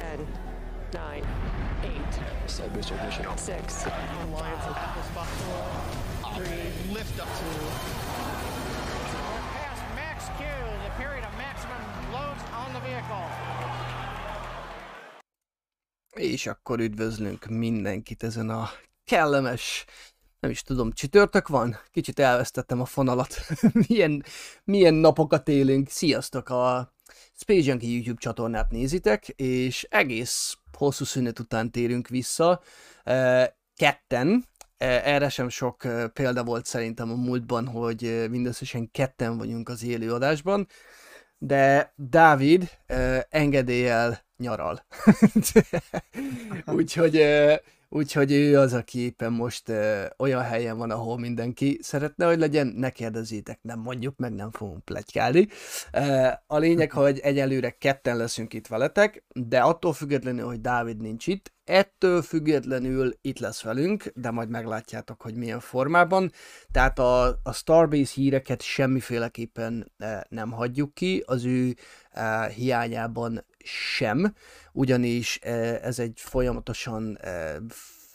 10, 9, 8, Side booster ignition. 6, Alliance of Apple spot four, three, lift up two. We're past max Q, the period of maximum loads on the vehicle. És akkor üdvözlünk mindenkit ezen a kellemes, nem is tudom, csütörtök van? Kicsit elvesztettem a fonalat. milyen, milyen napokat élünk. Sziasztok! A Space Junkie YouTube csatornát nézitek, és egész hosszú szünet után térünk vissza. Ketten, erre sem sok példa volt szerintem a múltban, hogy mindösszesen ketten vagyunk az élő de Dávid engedéllyel nyaral. úgyhogy, úgyhogy ő az, aki éppen most eh, olyan helyen van, ahol mindenki szeretne, hogy legyen, ne kérdezzétek, nem mondjuk, meg nem fogunk plegykálni. A lényeg, hogy egyelőre ketten leszünk itt veletek, de attól függetlenül, hogy Dávid nincs itt, ettől függetlenül itt lesz velünk, de majd meglátjátok, hogy milyen formában. Tehát a, a Starbase híreket semmiféleképpen eh, nem hagyjuk ki, az ő eh, hiányában sem, ugyanis eh, ez egy folyamatosan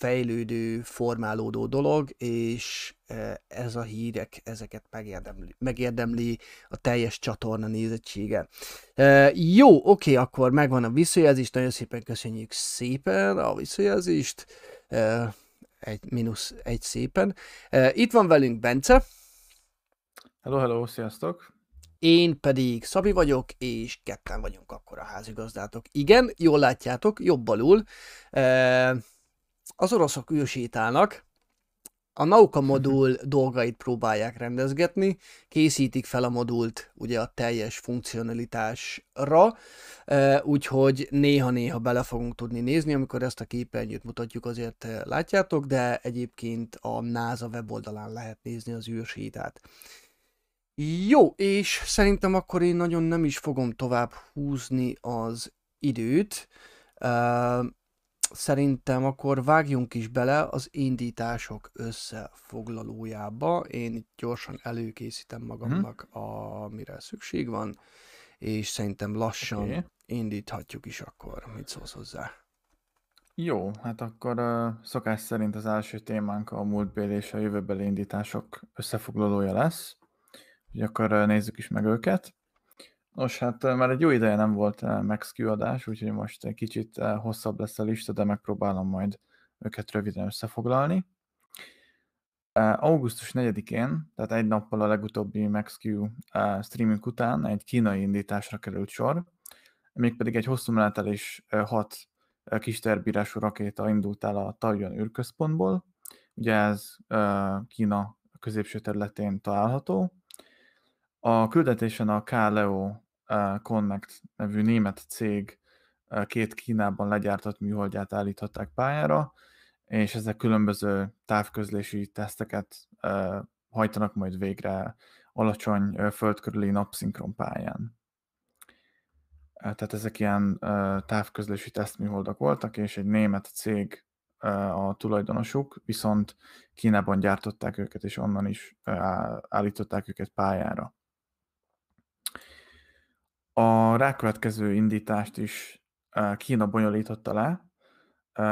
fejlődő, formálódó dolog, és eh, ez a hírek, ezeket megérdemli, megérdemli a teljes csatorna nézettsége. Eh, jó, oké, akkor megvan a visszajelzés, nagyon szépen köszönjük szépen a visszajelzést, eh, egy mínusz egy szépen. Itt van velünk Bence, Hello, hello, sziasztok! én pedig Szabi vagyok, és ketten vagyunk akkor a házigazdátok. Igen, jól látjátok, jobb alul. Az oroszok űrsétálnak, a Nauka modul dolgait próbálják rendezgetni, készítik fel a modult ugye a teljes funkcionalitásra, úgyhogy néha-néha bele fogunk tudni nézni, amikor ezt a képernyőt mutatjuk, azért látjátok, de egyébként a NASA weboldalán lehet nézni az űrsétát. Jó, és szerintem akkor én nagyon nem is fogom tovább húzni az időt. Szerintem akkor vágjunk is bele az indítások összefoglalójába. Én itt gyorsan előkészítem magamnak, amire szükség van, és szerintem lassan Oké. indíthatjuk is akkor. Mit szólsz hozzá? Jó, hát akkor uh, szokás szerint az első témánk a múltbéli és a jövőbeli indítások összefoglalója lesz. Úgyhogy akkor uh, nézzük is meg őket. Nos, hát már egy jó ideje nem volt uh, MaxQ adás, úgyhogy most egy kicsit hosszabb lesz a lista, de megpróbálom majd őket röviden összefoglalni. Augusztus 4-én, tehát egy nappal a legutóbbi MaxQ streaming után egy kínai indításra került sor, mégpedig egy hosszú menetelés hat kis terbírású rakéta indult el a Taiyuan űrközpontból. Ugye ez Kína középső területén található. A küldetésen a KLEO Connect nevű német cég két Kínában legyártott műholdját állították pályára, és ezek különböző távközlési teszteket hajtanak majd végre alacsony földkörüli napszinkron pályán. Tehát ezek ilyen távközlési tesztműholdak voltak, és egy német cég a tulajdonosuk, viszont Kínában gyártották őket, és onnan is állították őket pályára. A rákövetkező indítást is Kína bonyolította le,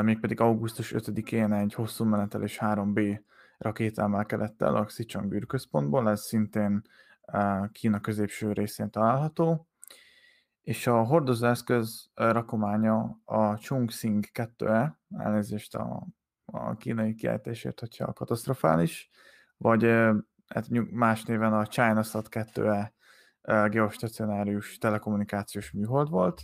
mégpedig augusztus 5-én egy hosszú menetelés 3B rakéta emelkedett el a Xichang űrközpontból, ez szintén Kína középső részén található, és a hordozóeszköz rakománya a Chongqing 2E, elnézést a, a kínai kiejtésért, hogyha katasztrofális, vagy hát más néven a ChinaSat 2E uh, geostacionárius telekommunikációs műhold volt.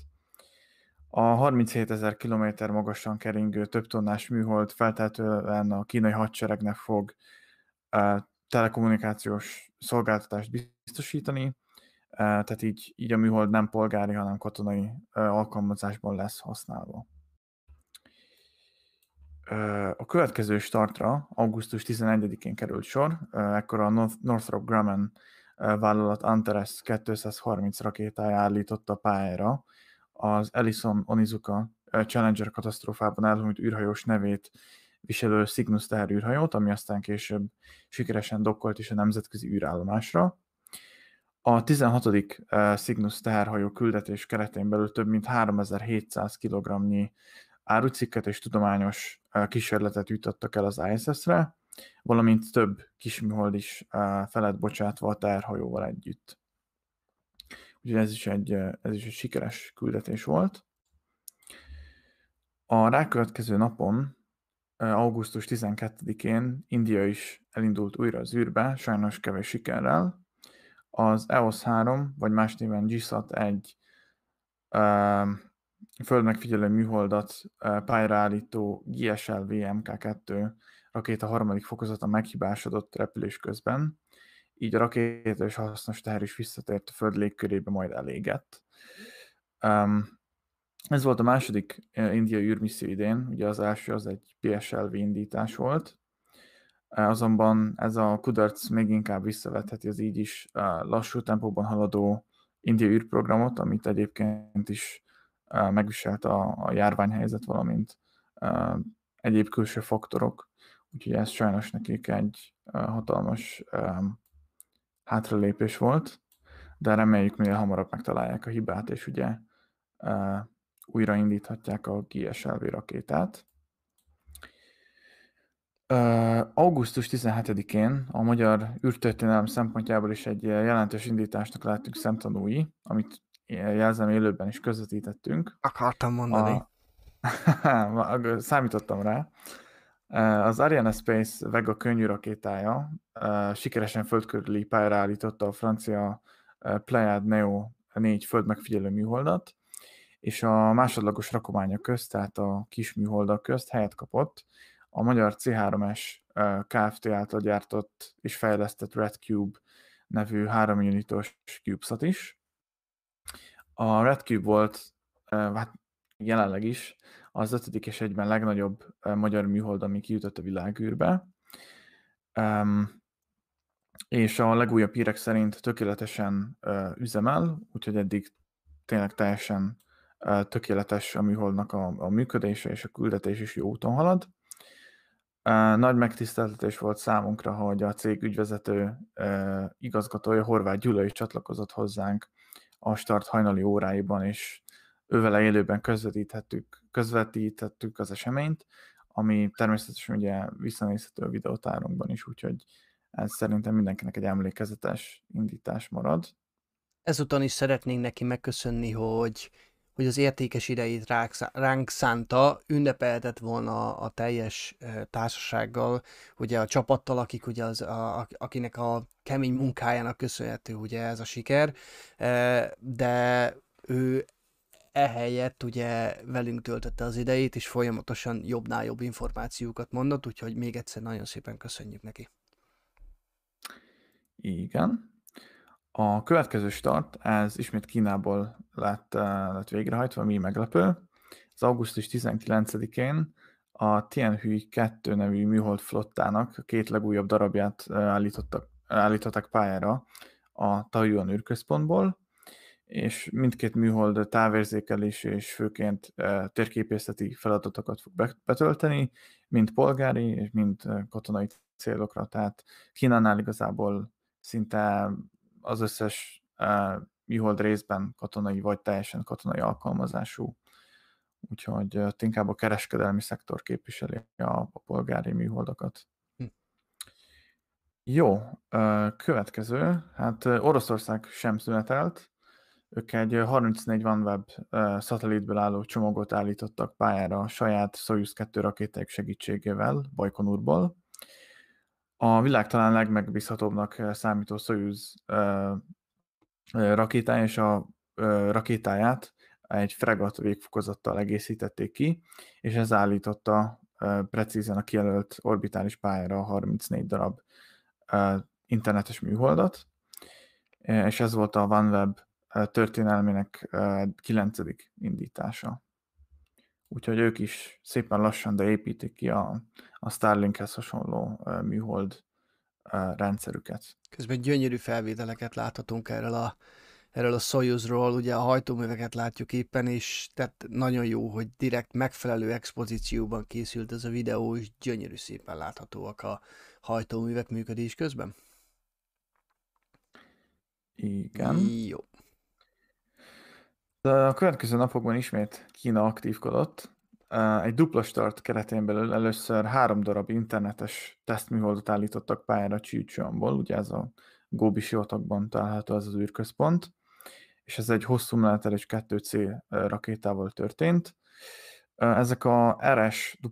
A 37 ezer kilométer magasan keringő több tonnás műhold feltétlenül a kínai hadseregnek fog telekommunikációs szolgáltatást biztosítani, tehát így, így a műhold nem polgári, hanem katonai alkalmazásban lesz használva. A következő startra augusztus 11-én került sor, ekkor a North- Northrop Grumman vállalat Antares 230 rakétája állította pályára az Ellison Onizuka Challenger katasztrófában elhunyt űrhajós nevét viselő Cygnus teherűrhajót, ami aztán később sikeresen dokkolt is a nemzetközi űrállomásra. A 16. Uh, Cygnus teherhajó küldetés keretén belül több mint 3700 kg-nyi árucikket és tudományos kísérletet jutottak el az ISS-re, valamint több kisműhold is felett bocsátva a teherhajóval együtt. Úgyhogy ez is egy, ez is egy sikeres küldetés volt. A rákövetkező napon, augusztus 12-én India is elindult újra az űrbe, sajnos kevés sikerrel. Az EOS 3, vagy más néven GSAT 1 földmegfigyelő műholdat pályára állító GSLV MK2 rakéta harmadik fokozata meghibásodott repülés közben, így a rakéta és hasznos teher is visszatért a Föld légkörébe, majd elégett. Um, ez volt a második indiai űrmisszió idén, ugye az első az egy PSLV indítás volt, azonban ez a kudarc még inkább visszavetheti az így is lassú tempóban haladó indiai űrprogramot, amit egyébként is megviselt a, a járványhelyzet, valamint egyéb külső faktorok, úgyhogy ez sajnos nekik egy hatalmas hátralépés volt, de reméljük minél hamarabb megtalálják a hibát, és ugye uh, újraindíthatják a GSLV rakétát. Uh, augusztus 17-én a magyar űrtörténelem szempontjából is egy jelentős indításnak lehetünk szemtanúi, amit jelzem élőben is közvetítettünk. Akartam mondani. A... Számítottam rá. Az Ariane Space Vega könnyű rakétája sikeresen földkörüli pályára állította a francia Pleiad Neo 4 földmegfigyelő műholdat, és a másodlagos rakományok közt, tehát a kis műholdak közt helyet kapott a magyar C3S Kft. által gyártott és fejlesztett Red Cube nevű 3 unitos CubeSat is. A Red Cube volt, hát jelenleg is az ötödik és egyben legnagyobb magyar műhold, ami kijutott a világűrbe. Um, és a legújabb hírek szerint tökéletesen uh, üzemel, úgyhogy eddig tényleg teljesen uh, tökéletes a műholdnak a, a működése, és a küldetés is jó úton halad. Uh, nagy megtiszteltetés volt számunkra, hogy a cég ügyvezető uh, igazgatója Horváth Gyula is csatlakozott hozzánk a start hajnali óráiban, és ővele élőben közvetíthettük, közvetítettük az eseményt, ami természetesen ugye visszanézhető a videótárunkban is, úgyhogy ez szerintem mindenkinek egy emlékezetes indítás marad. Ezután is szeretnénk neki megköszönni, hogy, hogy az értékes idejét ránk szánta, ünnepelhetett volna a teljes társasággal, ugye a csapattal, akik ugye az, a, akinek a kemény munkájának köszönhető ugye ez a siker, de ő ehelyett ugye velünk töltötte az idejét, és folyamatosan jobbnál jobb információkat mondott, úgyhogy még egyszer nagyon szépen köszönjük neki. Igen. A következő start, ez ismét Kínából lett, eh, lett végrehajtva, mi meglepő. Az augusztus 19-én a Tianhui 2 nevű műhold flottának a két legújabb darabját eh, állítottak, állítottak pályára a Taiyuan űrközpontból, és mindkét műhold távérzékelés és főként e, térképészeti feladatokat fog betölteni, mind polgári és mind e, katonai célokra. Tehát Kínánál igazából szinte az összes e, műhold részben katonai vagy teljesen katonai alkalmazású. Úgyhogy inkább a kereskedelmi szektor képviseli a, a polgári műholdakat. Hm. Jó, következő, hát Oroszország sem szünetelt, ők egy 34 OneWeb szatellitből álló csomagot állítottak pályára a saját Soyuz 2 rakétáik segítségével Bajkonurból. A világ talán legmegbízhatóbbnak számító Soyuz rakétája és a rakétáját egy fregat végfokozattal egészítették ki, és ez állította precízen a kijelölt orbitális pályára 34 darab internetes műholdat, és ez volt a OneWeb történelmének kilencedik indítása. Úgyhogy ők is szépen lassan, de építik ki a, a Starlinkhez hasonló műhold rendszerüket. Közben gyönyörű felvételeket láthatunk erről a, erről a Soyuzról, ugye a hajtóműveket látjuk éppen, és tehát nagyon jó, hogy direkt megfelelő expozícióban készült ez a videó, és gyönyörű szépen láthatóak a hajtóművek működés közben. Igen. Jó. A következő napokban ismét Kína aktívkodott. Egy dupla start keretén belül először három darab internetes tesztműholdat állítottak pályára Csícsonból, ugye ez a Góbi sivatagban található az az űrközpont, és ez egy hosszú menetelés 2C rakétával történt. Ezek a RSW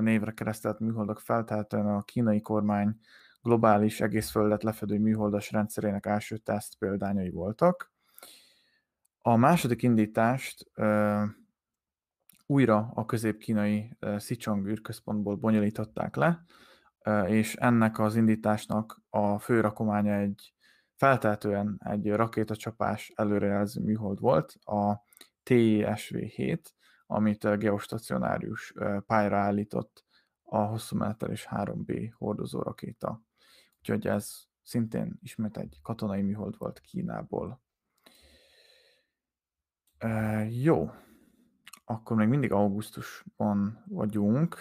névre keresztelt műholdak feltehetően a kínai kormány globális egész földet lefedő műholdas rendszerének első teszt példányai voltak. A második indítást uh, újra a közép-kínai Sichong űrközpontból bonyolították le, uh, és ennek az indításnak a fő rakománya egy feltehetően egy rakétacsapás előrejelző műhold volt, a TSV-7, amit geostacionárius pályára állított a hosszú menetelés 3B hordozó rakéta. Úgyhogy ez szintén ismét egy katonai műhold volt Kínából. E, jó, akkor még mindig augusztusban vagyunk.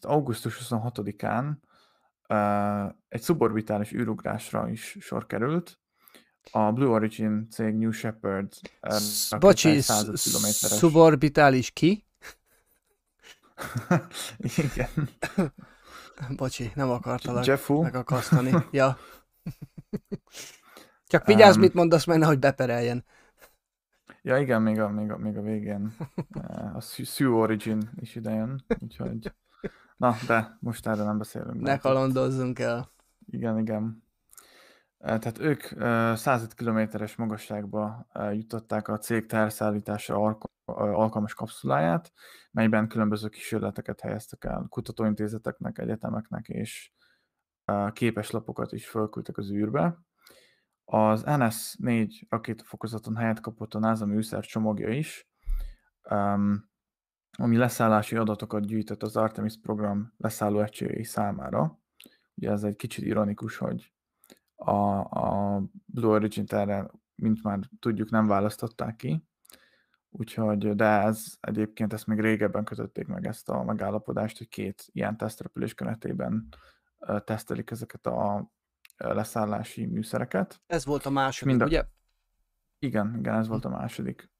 Tehát augusztus 26-án e, egy szuborbitális űrugrásra is sor került. A Blue Origin cég New Shepard Bocsi, szuborbitális ki? Igen. Bocsi, nem akartalak Jeffu. megakasztani. Ja. Csak vigyázz, um, mit mondasz, mert nehogy bepereljen. Ja, igen, még a, még a, még a végén a Sue Origin is idejön, úgyhogy... Na, de most erre nem beszélünk. Ne kalandozzunk el. Igen, igen. Tehát ők 105 kilométeres magasságba jutották a cég terszállításra alkalmas kapszuláját, melyben különböző kísérleteket helyeztek el kutatóintézeteknek, egyetemeknek, és képeslapokat is fölküldtek az űrbe. Az NS-4 rakétafokozaton helyet kapott a NASA műszer csomagja is, ami leszállási adatokat gyűjtött az Artemis program leszálló egységei számára. Ugye ez egy kicsit ironikus, hogy a, a Blue Origin-t erre, mint már tudjuk, nem választották ki, úgyhogy, de ez egyébként ezt még régebben kötötték meg ezt a megállapodást, hogy két ilyen tesztrepülés keretében tesztelik ezeket a leszállási műszereket. Ez volt a második, mind a... ugye? Igen, igen, ez volt a második.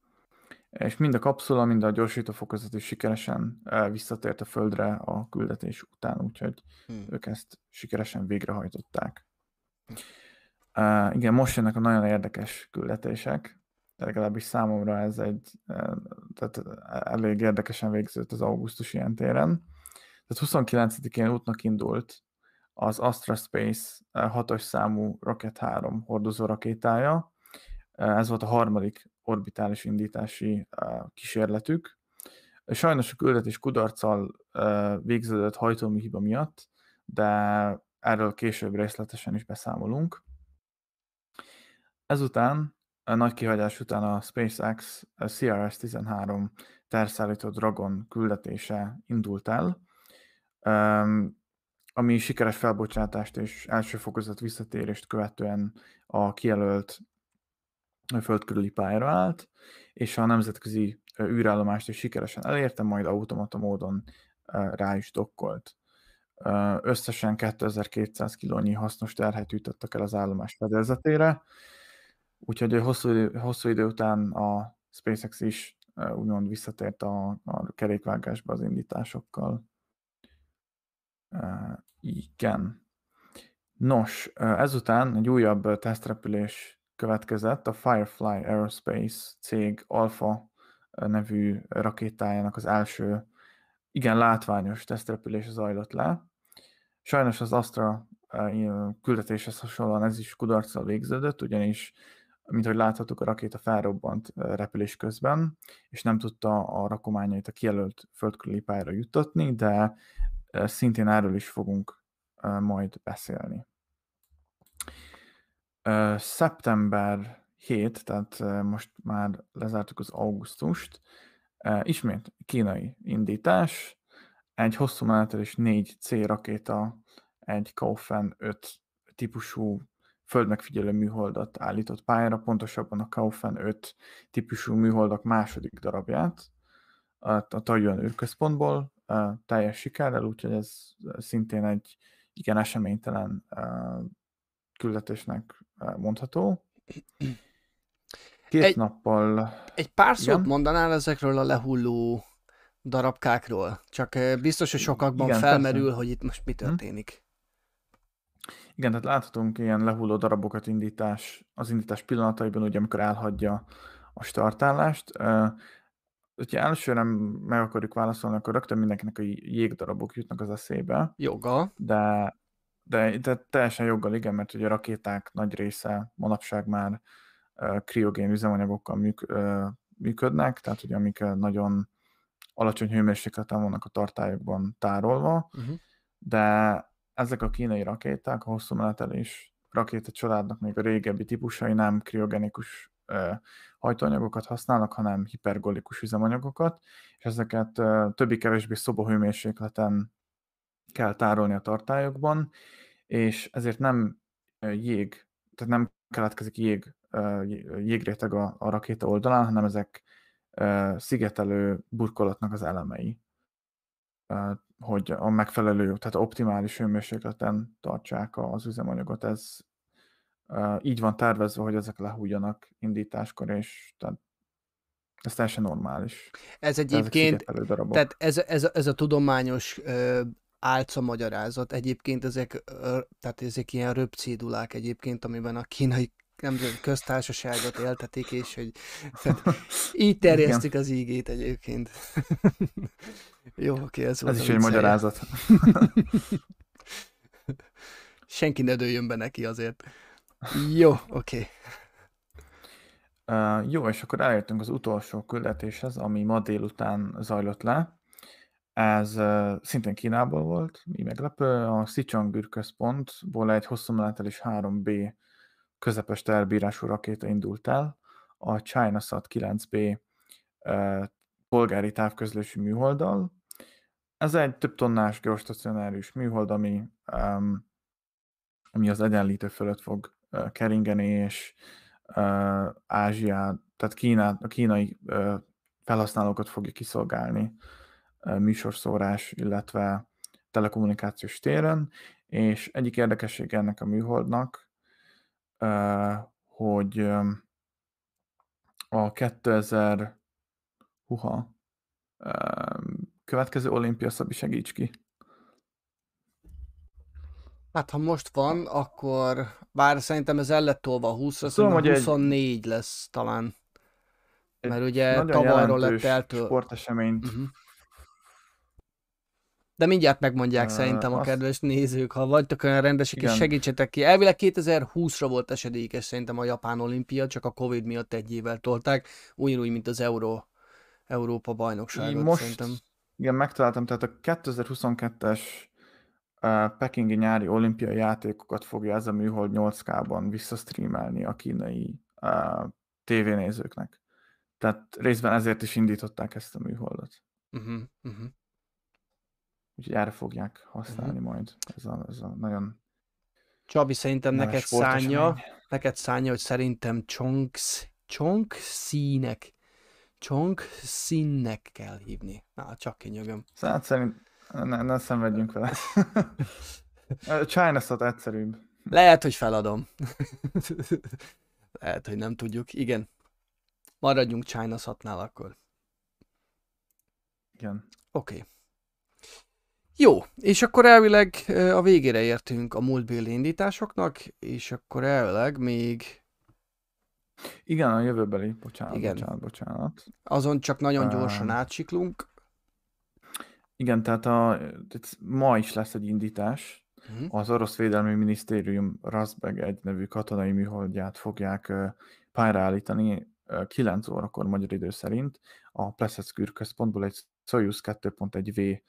És mind a kapszula, mind a gyorsítófokozat is sikeresen visszatért a Földre a küldetés után, úgyhogy hmm. ők ezt sikeresen végrehajtották. Uh, igen, most jönnek a nagyon érdekes küldetések, legalábbis számomra ez egy, tehát elég érdekesen végződött az augusztus ilyen téren. Tehát 29-én útnak indult az Astra Space 6-os számú Rocket 3 hordozó rakétája. Ez volt a harmadik orbitális indítási kísérletük. Sajnos a küldetés kudarccal végződött hajtómű hiba miatt, de erről később részletesen is beszámolunk. Ezután, a nagy kihagyás után a SpaceX CRS-13 terszállító Dragon küldetése indult el, ami sikeres felbocsátást és első fokozat visszatérést követően a kijelölt föld körüli pályára állt, és a nemzetközi űrállomást is sikeresen elérte, majd automata módon rá is dokkolt. Összesen 2200 kilónyi hasznos terhet jutottak el az állomás fedezetére, úgyhogy hosszú idő, hosszú idő után a SpaceX is úgymond visszatért a, a kerékvágásba az indításokkal. Igen. Nos, ezután egy újabb tesztrepülés következett, a Firefly Aerospace cég Alpha nevű rakétájának az első igen látványos tesztrepülés zajlott le. Sajnos az Astra küldetéshez hasonlóan ez is kudarccal végződött, ugyanis, mint ahogy láthattuk, a rakéta felrobbant repülés közben, és nem tudta a rakományait a kijelölt földkörüli pályára juttatni, de szintén erről is fogunk majd beszélni. Szeptember 7, tehát most már lezártuk az augusztust, ismét kínai indítás, egy hosszú menetelés 4C rakéta, egy Kaufen 5 típusú földmegfigyelő műholdat állított pályára, pontosabban a Kaufen 5 típusú műholdak második darabját a, Taiyuan űrközpontból teljes sikerrel, úgyhogy ez szintén egy igen eseménytelen küldetésnek mondható. Két Egy- nappal... Egy pár szót Igen? mondanál ezekről a lehulló darabkákról? Csak biztos, hogy sokakban Igen, felmerül, persze. hogy itt most mi történik. Igen, tehát láthatunk ilyen lehulló darabokat indítás, az indítás pillanataiban, ugye amikor elhagyja a startállást. Hogyha elsőre meg akarjuk válaszolni, akkor rögtön mindenkinek a jégdarabok jutnak az eszébe, Joga. de, de, de teljesen joggal igen, mert ugye a rakéták nagy része manapság már uh, kriogén üzemanyagokkal műk, uh, működnek, tehát ugye amik nagyon alacsony hőmérsékleten vannak a tartályokban tárolva, Uh-huh. de ezek a kínai rakéták, a hosszú menetelés rakéta családnak még a régebbi típusai nem kriogenikus hajtóanyagokat használnak, hanem hipergolikus üzemanyagokat, és ezeket többi-kevésbé szobahőmérsékleten kell tárolni a tartályokban, és ezért nem jég, tehát nem keletkezik jég, jégréteg a, a rakéta oldalán, hanem ezek szigetelő burkolatnak az elemei hogy a megfelelő, tehát optimális hőmérsékleten tartsák az üzemanyagot. Ez így van tervezve, hogy ezek lehújjanak indításkor, és tehát ez teljesen normális. Ez egyébként, tehát ez, ez, ez a tudományos ö, álca magyarázat, egyébként ezek, ö, tehát ezek ilyen röpcédulák egyébként, amiben a kínai nemzeti köztársaságot éltetik, és hogy tehát így terjesztik az ígét egyébként. Jó, oké, ez volt ez is egy magyarázat. Senki ne dőljön be neki azért. Jó, oké. Uh, jó, és akkor elértünk az utolsó küldetéshez, ami ma délután zajlott le. Ez uh, szintén Kínából volt, mi meglepő. A Sichang űrközpontból egy hosszú menetelés 3B közepes elbírású rakéta indult el. A ChinaSat 9B uh, polgári távközlési műholddal. Ez egy több tonnás geostacionárius műhold, ami, um, ami az egyenlítő fölött fog keringeni, és Ázsiát, tehát Kínát, a kínai felhasználókat fogja kiszolgálni műsorszórás, illetve telekommunikációs téren, és egyik érdekesség ennek a műholdnak, hogy a 2000 huha, következő olimpia Szabi segíts ki. Hát ha most van, akkor bár szerintem ez el lett tolva 20-ra, Tudom, szerintem hogy egy- 24 lesz talán. Mert ugye tavalyról lett eltől... sporteseményt Uh-huh. De mindjárt megmondják Ö, szerintem a azt- kedves nézők, ha vagytok olyan rendesek, és Igen. segítsetek ki. Elvileg 2020-ra volt esedékes szerintem a Japán olimpia, csak a Covid miatt egy évvel tolták, ugyanúgy, mint az Euró, Európa bajnokságot most, szerintem. igen, megtaláltam, tehát a 2022-es uh, pekingi nyári olimpiai játékokat fogja ez a műhold 8K-ban visszastreamelni a kínai uh, tévénézőknek. Tehát részben ezért is indították ezt a műholdat. Uh-huh, uh-huh. Úgyhogy erre fogják használni majd. Ez a, ez a nagyon Csabi, szerintem neked szánja, neked szánja, hogy szerintem Chongs, Chong színek, Chong színnek kell hívni. Na, csak kinyögöm. Hát szerint ne, ne szenvedjünk vele. Chinasat egyszerűbb. Lehet, hogy feladom. Lehet, hogy nem tudjuk. Igen. Maradjunk China Satnál akkor. Igen. Oké. Okay. Jó, és akkor elvileg a végére értünk a múltbéli indításoknak, és akkor elvileg még Igen, a jövőbeli, bocsánat, Igen. bocsánat, bocsánat. azon csak nagyon gyorsan átsiklunk. Igen, tehát a, ma is lesz egy indítás. Mhm. Az orosz védelmi minisztérium Razbeg egy nevű katonai műholdját fogják pályára állítani ö, 9 órakor magyar idő szerint a Plesetsk űrközpontból egy Soyuz 2.1V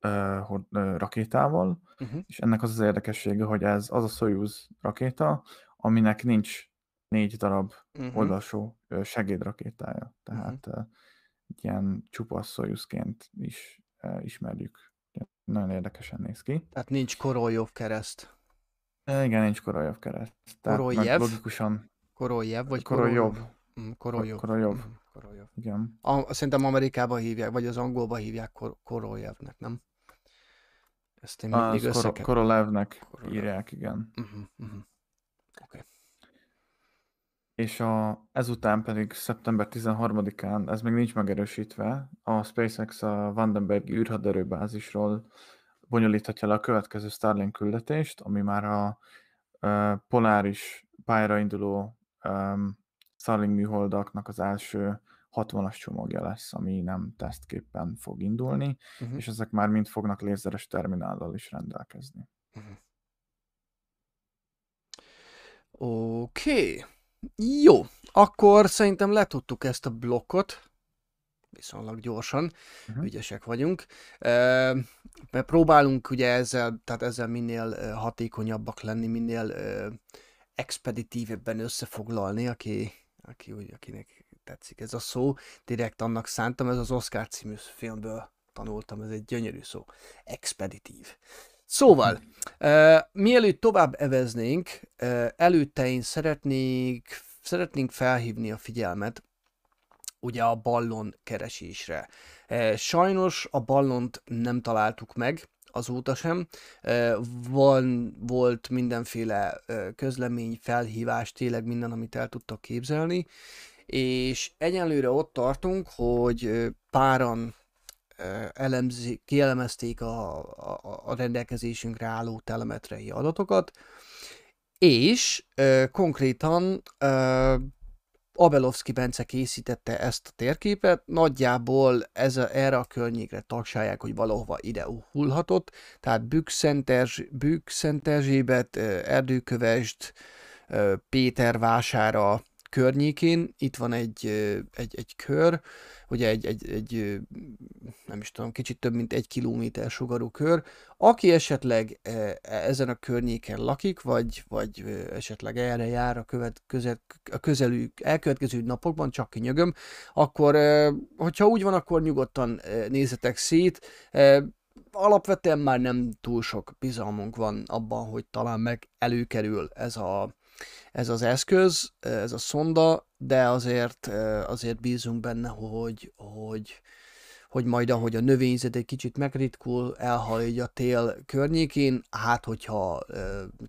ö, hord- ö, rakétával, Mhm. és ennek az az érdekessége, hogy ez az a Soyuz rakéta, aminek nincs négy darab Mhm. oldalsó segédrakétája. Tehát uh egy ilyen csupasz Soyuzként is ismerjük. Nagyon érdekesen néz ki. Tehát nincs Koroljov kereszt. Igen, nincs Koroljov kereszt. Tehát Koroljev? logikusan Koroljev, vagy Koroljov. Koroljov? Mm, Koroljov. Koroljov. Mhm, Koroljov. Igen. A, szerintem Amerikában hívják, vagy az angolban hívják Kor- Koroljevnek, nem? Ezt én mindig Az összekeverem. Korolevnek Korolev. írják, igen. Uh-huh, uh-huh. És a, ezután pedig szeptember 13-án, ez még nincs megerősítve, a SpaceX a Vandenberg űrhaderőbázisról bonyolíthatja le a következő Starlink küldetést, ami már a, a poláris pályára induló um, Starlink műholdaknak az első 60-as csomagja lesz, ami nem tesztképpen fog indulni, uh-huh. és ezek már mind fognak lézeres terminállal is rendelkezni. Uh-huh. Oké. Okay. Jó, akkor szerintem letudtuk ezt a blokkot, viszonylag gyorsan, uh-huh. ügyesek vagyunk. mert próbálunk ugye ezzel, tehát ezzel minél hatékonyabbak lenni, minél expeditívebben összefoglalni, aki, aki úgy, akinek tetszik ez a szó. Direkt annak szántam, ez az Oscar című filmből tanultam, ez egy gyönyörű szó. Expeditív. Szóval, uh, mielőtt tovább eveznénk, uh, előtte én szeretnék, szeretnénk felhívni a figyelmet ugye a ballon keresésre. Sajnos a ballont nem találtuk meg, azóta sem. Van, volt mindenféle közlemény, felhívás, tényleg minden, amit el tudtak képzelni, és egyenlőre ott tartunk, hogy páran elemzi, kielemezték a, a, a rendelkezésünkre álló telemetrei adatokat, és ö, konkrétan ö, Abelovski Bence készítette ezt a térképet, nagyjából ez a, erre a környékre tagsálják, hogy valahova ide hullhatott, tehát Bükszent Erdőkövesd, Pétervására környékén, itt van egy, egy, egy kör, ugye egy, egy, egy, nem is tudom, kicsit több mint egy kilométer sugarú kör. Aki esetleg e, e, ezen a környéken lakik, vagy, vagy esetleg erre jár a, követ, közel, a közelű, elkövetkező napokban, csak kinyögöm, akkor, hogyha úgy van, akkor nyugodtan nézzetek szét. Alapvetően már nem túl sok bizalmunk van abban, hogy talán meg előkerül ez a ez az eszköz, ez a szonda, de azért, azért bízunk benne, hogy, hogy, hogy majd ahogy a növényzet egy kicsit megritkul, elhal így a tél környékén, hát hogyha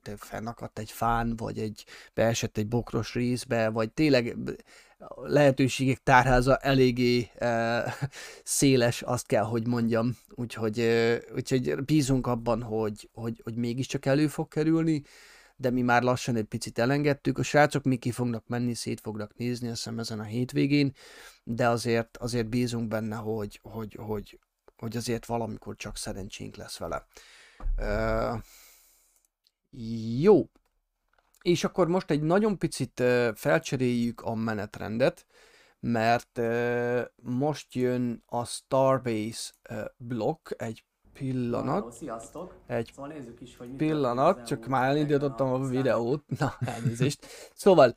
te fennakadt egy fán, vagy egy beesett egy bokros részbe, vagy tényleg lehetőségek tárháza eléggé e, széles, azt kell, hogy mondjam. Úgyhogy, e, úgyhogy bízunk abban, hogy, hogy, hogy mégiscsak elő fog kerülni, de mi már lassan egy picit elengedtük. A srácok mi ki fognak menni, szét fognak nézni, azt hiszem ezen a hétvégén, de azért, azért bízunk benne, hogy, hogy, hogy, hogy azért valamikor csak szerencsénk lesz vele. Uh, jó. És akkor most egy nagyon picit uh, felcseréljük a menetrendet, mert uh, most jön a Starbase blokk, egy pillanat. Hello, sziasztok! Egy szóval nézzük is, hogy pillanat, csak már elindítottam a videót. Na, elnézést. Szóval,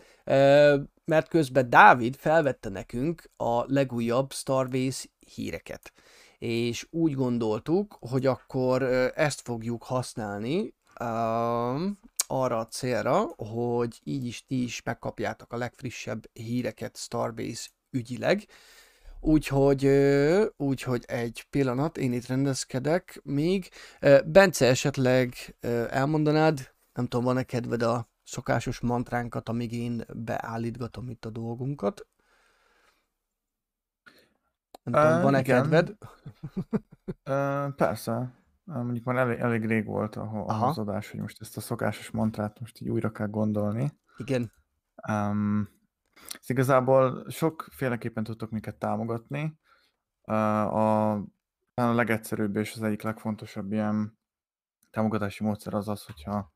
mert közben Dávid felvette nekünk a legújabb Starbase híreket. És úgy gondoltuk, hogy akkor ezt fogjuk használni arra a célra, hogy így is ti is megkapjátok a legfrissebb híreket Starbase ügyileg. Úgyhogy, úgyhogy egy pillanat, én itt rendezkedek még. Bence, esetleg elmondanád, nem tudom, van-e kedved a szokásos mantránkat, amíg én beállítgatom itt a dolgunkat? Nem tudom, uh, van-e kedved? uh, persze. Mondjuk már elég, elég rég volt a, a hozadás, hogy most ezt a szokásos mantrát most így újra kell gondolni. Igen. Um, ez igazából sokféleképpen tudtok minket támogatni. A, a legegyszerűbb és az egyik legfontosabb ilyen támogatási módszer az az, hogyha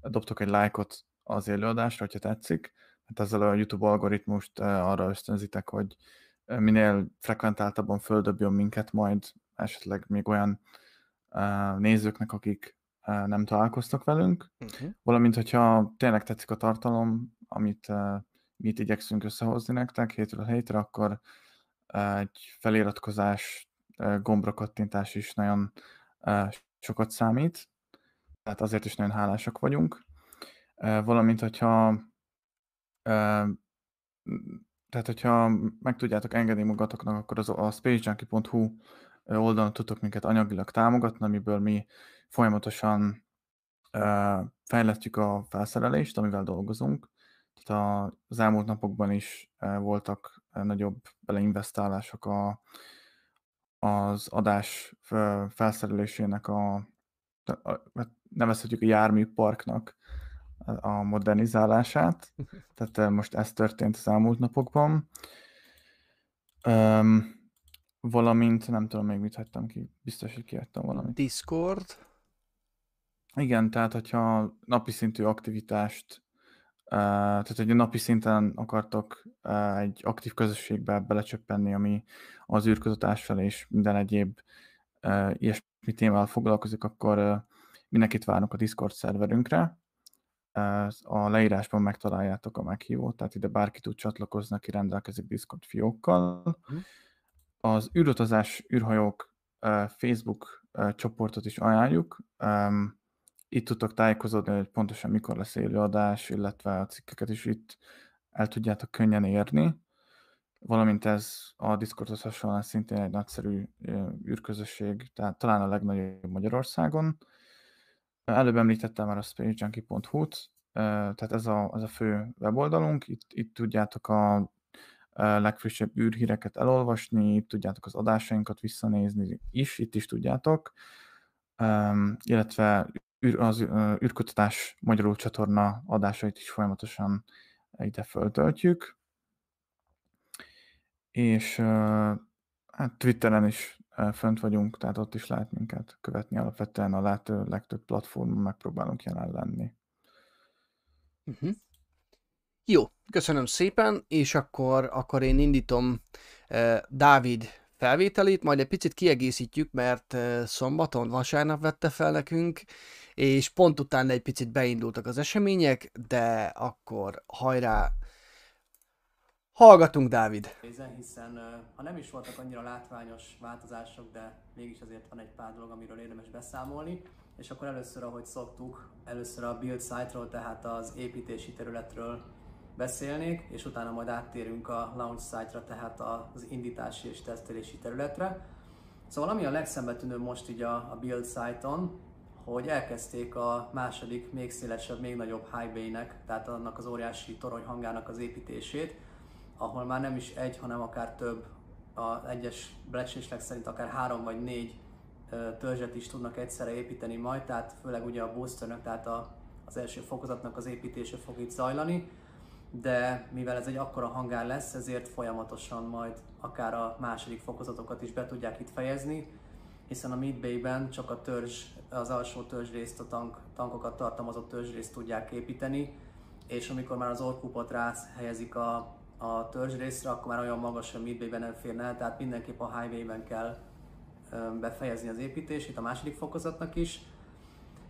dobtok egy lájkot az előadásra, hogyha tetszik, mert ezzel a YouTube algoritmust arra ösztönzitek, hogy minél frekventáltabban földobjon minket majd esetleg még olyan nézőknek, akik nem találkoztak velünk, uh-huh. valamint hogyha tényleg tetszik a tartalom, amit mi itt igyekszünk összehozni nektek hétről hétre, akkor egy feliratkozás, gombra kattintás is nagyon sokat számít, tehát azért is nagyon hálásak vagyunk. Valamint, hogyha tehát, hogyha meg tudjátok engedni magatoknak, akkor az a spacejunkie.hu oldalon tudtok minket anyagilag támogatni, amiből mi folyamatosan fejlesztjük a felszerelést, amivel dolgozunk, Tehát az elmúlt napokban is voltak nagyobb beleinvestálások a, az adás felszerelésének a, a hát nevezhetjük a járműparknak a modernizálását. Tehát most ez történt az elmúlt napokban. Um, valamint, nem tudom még mit hagytam ki, biztos, hogy kiadtam valamit. Discord. Igen, tehát hogyha napi szintű aktivitást, tehát hogy a napi szinten akartok egy aktív közösségbe belecsöppenni, ami az űrkutatás és minden egyéb ilyesmi témával foglalkozik, akkor mindenkit várunk a Discord szerverünkre. A leírásban megtaláljátok a meghívót, tehát ide bárki tud csatlakozni, aki rendelkezik Discord fiókkal. Mhm. Az űrutazás űrhajók Facebook csoportot is ajánljuk. Itt tudtok tájékozódni, hogy pontosan mikor lesz élőadás, illetve a cikkeket is itt el tudjátok könnyen érni. Valamint ez a Discordhoz hasonlóan szintén egy nagyszerű űrközösség, tehát talán a legnagyobb Magyarországon. Előbb említettem már a spacejunkie.hu-t, tehát ez a, ez a fő weboldalunk, itt, itt tudjátok a legfrissebb űrhíreket elolvasni, itt tudjátok az adásainkat visszanézni is, itt is tudjátok, illetve az űrkutatás magyarul csatorna adásait is folyamatosan ide föltöltjük. És hát Twitteren is fönt vagyunk, tehát ott is lehet minket követni alapvetően a lehető legtöbb platformon megpróbálunk jelen lenni. Uh-huh. Jó, köszönöm szépen, és akkor, akkor én indítom uh, Dávid felvételét, majd egy picit kiegészítjük, mert szombaton, vasárnap vette fel nekünk, és pont utána egy picit beindultak az események, de akkor hajrá, Hallgatunk, Dávid! Hiszen ha nem is voltak annyira látványos változások, de mégis azért van egy pár dolog, amiről érdemes beszámolni. És akkor először, ahogy szoktuk, először a build site-ról, tehát az építési területről beszélnék, és utána majd áttérünk a launch site-ra, tehát az indítási és tesztelési területre. Szóval ami a legszembetűnőbb most így a, a build site-on, hogy elkezdték a második, még szélesebb, még nagyobb high bay-nek, tehát annak az óriási torony hangának az építését, ahol már nem is egy, hanem akár több, a egyes becslések szerint akár három vagy négy törzset is tudnak egyszerre építeni majd, tehát főleg ugye a boosternek, tehát a, az első fokozatnak az építése fog itt zajlani, de mivel ez egy akkora hangár lesz, ezért folyamatosan majd akár a második fokozatokat is be tudják itt fejezni, hiszen a Midbay-ben csak a törzs, az alsó törzsrészt, a tank, tankokat tartalmazó törzsrészt tudják építeni, és amikor már az orkupot rá helyezik a, a részre, akkor már olyan magas, hogy midbay-ben nem férne el, tehát mindenképp a highway-ben kell befejezni az építését, a második fokozatnak is.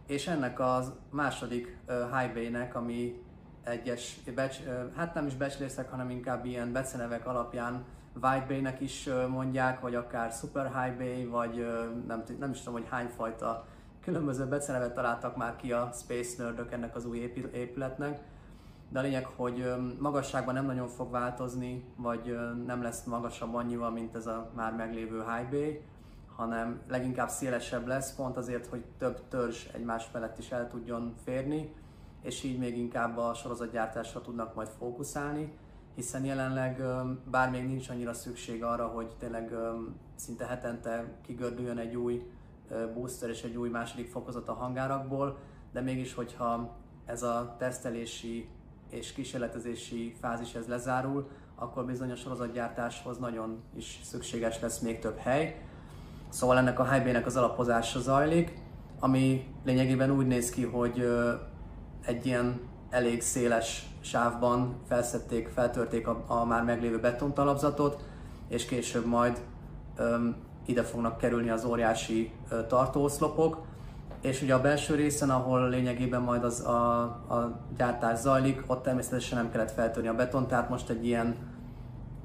És ennek az második highway-nek, ami egyes, becs, hát nem is becslészek, hanem inkább ilyen becenevek alapján White Bay-nek is mondják, vagy akár Super High Bay, vagy nem, nem is tudom, hogy hány fajta különböző becenevet találtak már ki a Space Nerdök ennek az új épületnek. De a lényeg, hogy magasságban nem nagyon fog változni, vagy nem lesz magasabb annyival, mint ez a már meglévő high bay, hanem leginkább szélesebb lesz, pont azért, hogy több törzs egymás mellett is el tudjon férni, és így még inkább a sorozatgyártásra tudnak majd fókuszálni, hiszen jelenleg bár még nincs annyira szükség arra, hogy tényleg szinte hetente kigördüljön egy új booster és egy új második fokozat a hangárakból, de mégis, hogyha ez a tesztelési és kísérletezési fázis ez lezárul, akkor bizony a sorozatgyártáshoz nagyon is szükséges lesz még több hely. Szóval ennek a high az alapozása zajlik, ami lényegében úgy néz ki, hogy egy ilyen elég széles sávban felszették, feltörték a, a már meglévő betontalapzatot, és később majd öm, ide fognak kerülni az óriási ö, tartóoszlopok, és ugye a belső részen, ahol lényegében majd az a, a gyártás zajlik, ott természetesen nem kellett feltörni a beton, tehát most egy ilyen,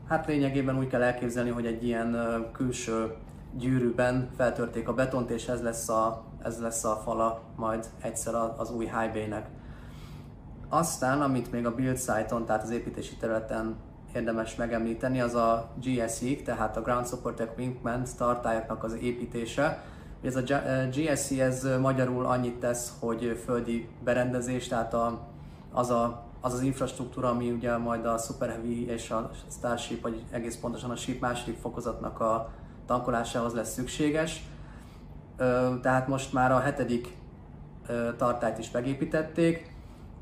hát lényegében úgy kell elképzelni, hogy egy ilyen külső gyűrűben feltörték a betont, és ez lesz a, ez lesz a fala majd egyszer az új highway-nek. Aztán, amit még a build site-on, tehát az építési területen érdemes megemlíteni, az a GSE, tehát a Ground Support Equipment tartályoknak az építése, ez a GSC ez magyarul annyit tesz, hogy földi berendezés, tehát a, az, a, az az infrastruktúra, ami ugye majd a Super Heavy és a Starship, vagy egész pontosan a Ship második fokozatnak a tankolásához lesz szükséges. Tehát most már a hetedik tartályt is megépítették.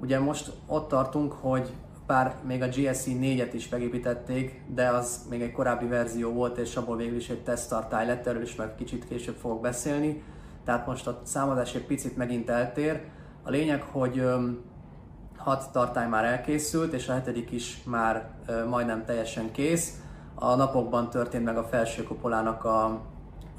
Ugye most ott tartunk, hogy pár még a GSC 4-et is megépítették, de az még egy korábbi verzió volt, és abból végül is egy teszttartály lett, erről is meg kicsit később fogok beszélni. Tehát most a számadás egy picit megint eltér. A lényeg, hogy hat tartály már elkészült, és a hetedik is már majdnem teljesen kész. A napokban történt meg a felső kupolának a,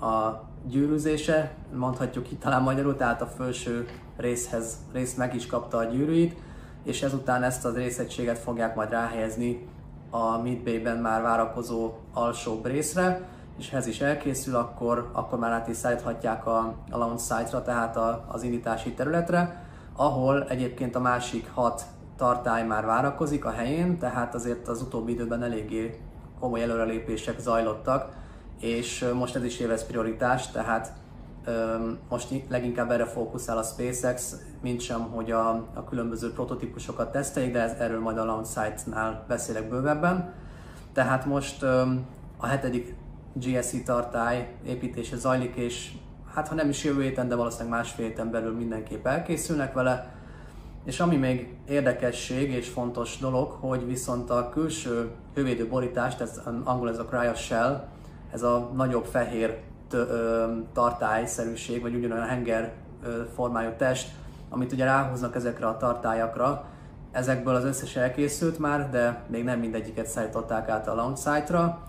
a gyűrűzése, mondhatjuk itt talán magyarul, tehát a felső részhez, rész meg is kapta a gyűrűit, és ezután ezt az részegységet fogják majd ráhelyezni a Midbay-ben már várakozó alsóbb részre, és ha ez is elkészül, akkor, akkor már át is szállíthatják a, a launch site-ra, tehát a, az indítási területre, ahol egyébként a másik hat tartály már várakozik a helyén, tehát azért az utóbbi időben eléggé komoly előrelépések zajlottak, és most ez is élvez prioritást, tehát most leginkább erre fókuszál a SpaceX, mint sem, hogy a, a különböző prototípusokat teszteljék, de ez, erről majd a launch site-nál beszélek bővebben. Tehát most a hetedik GSC tartály építése zajlik, és hát ha nem is jövő héten, de valószínűleg másfél héten belül mindenképp elkészülnek vele. És ami még érdekesség és fontos dolog, hogy viszont a külső hővédő borítást, ez angol ez a cryo shell, ez a nagyobb fehér tartályszerűség, vagy ugyanolyan henger formájú test, amit ugye ráhúznak ezekre a tartályakra. Ezekből az összes elkészült már, de még nem mindegyiket szállították át a launch site-ra.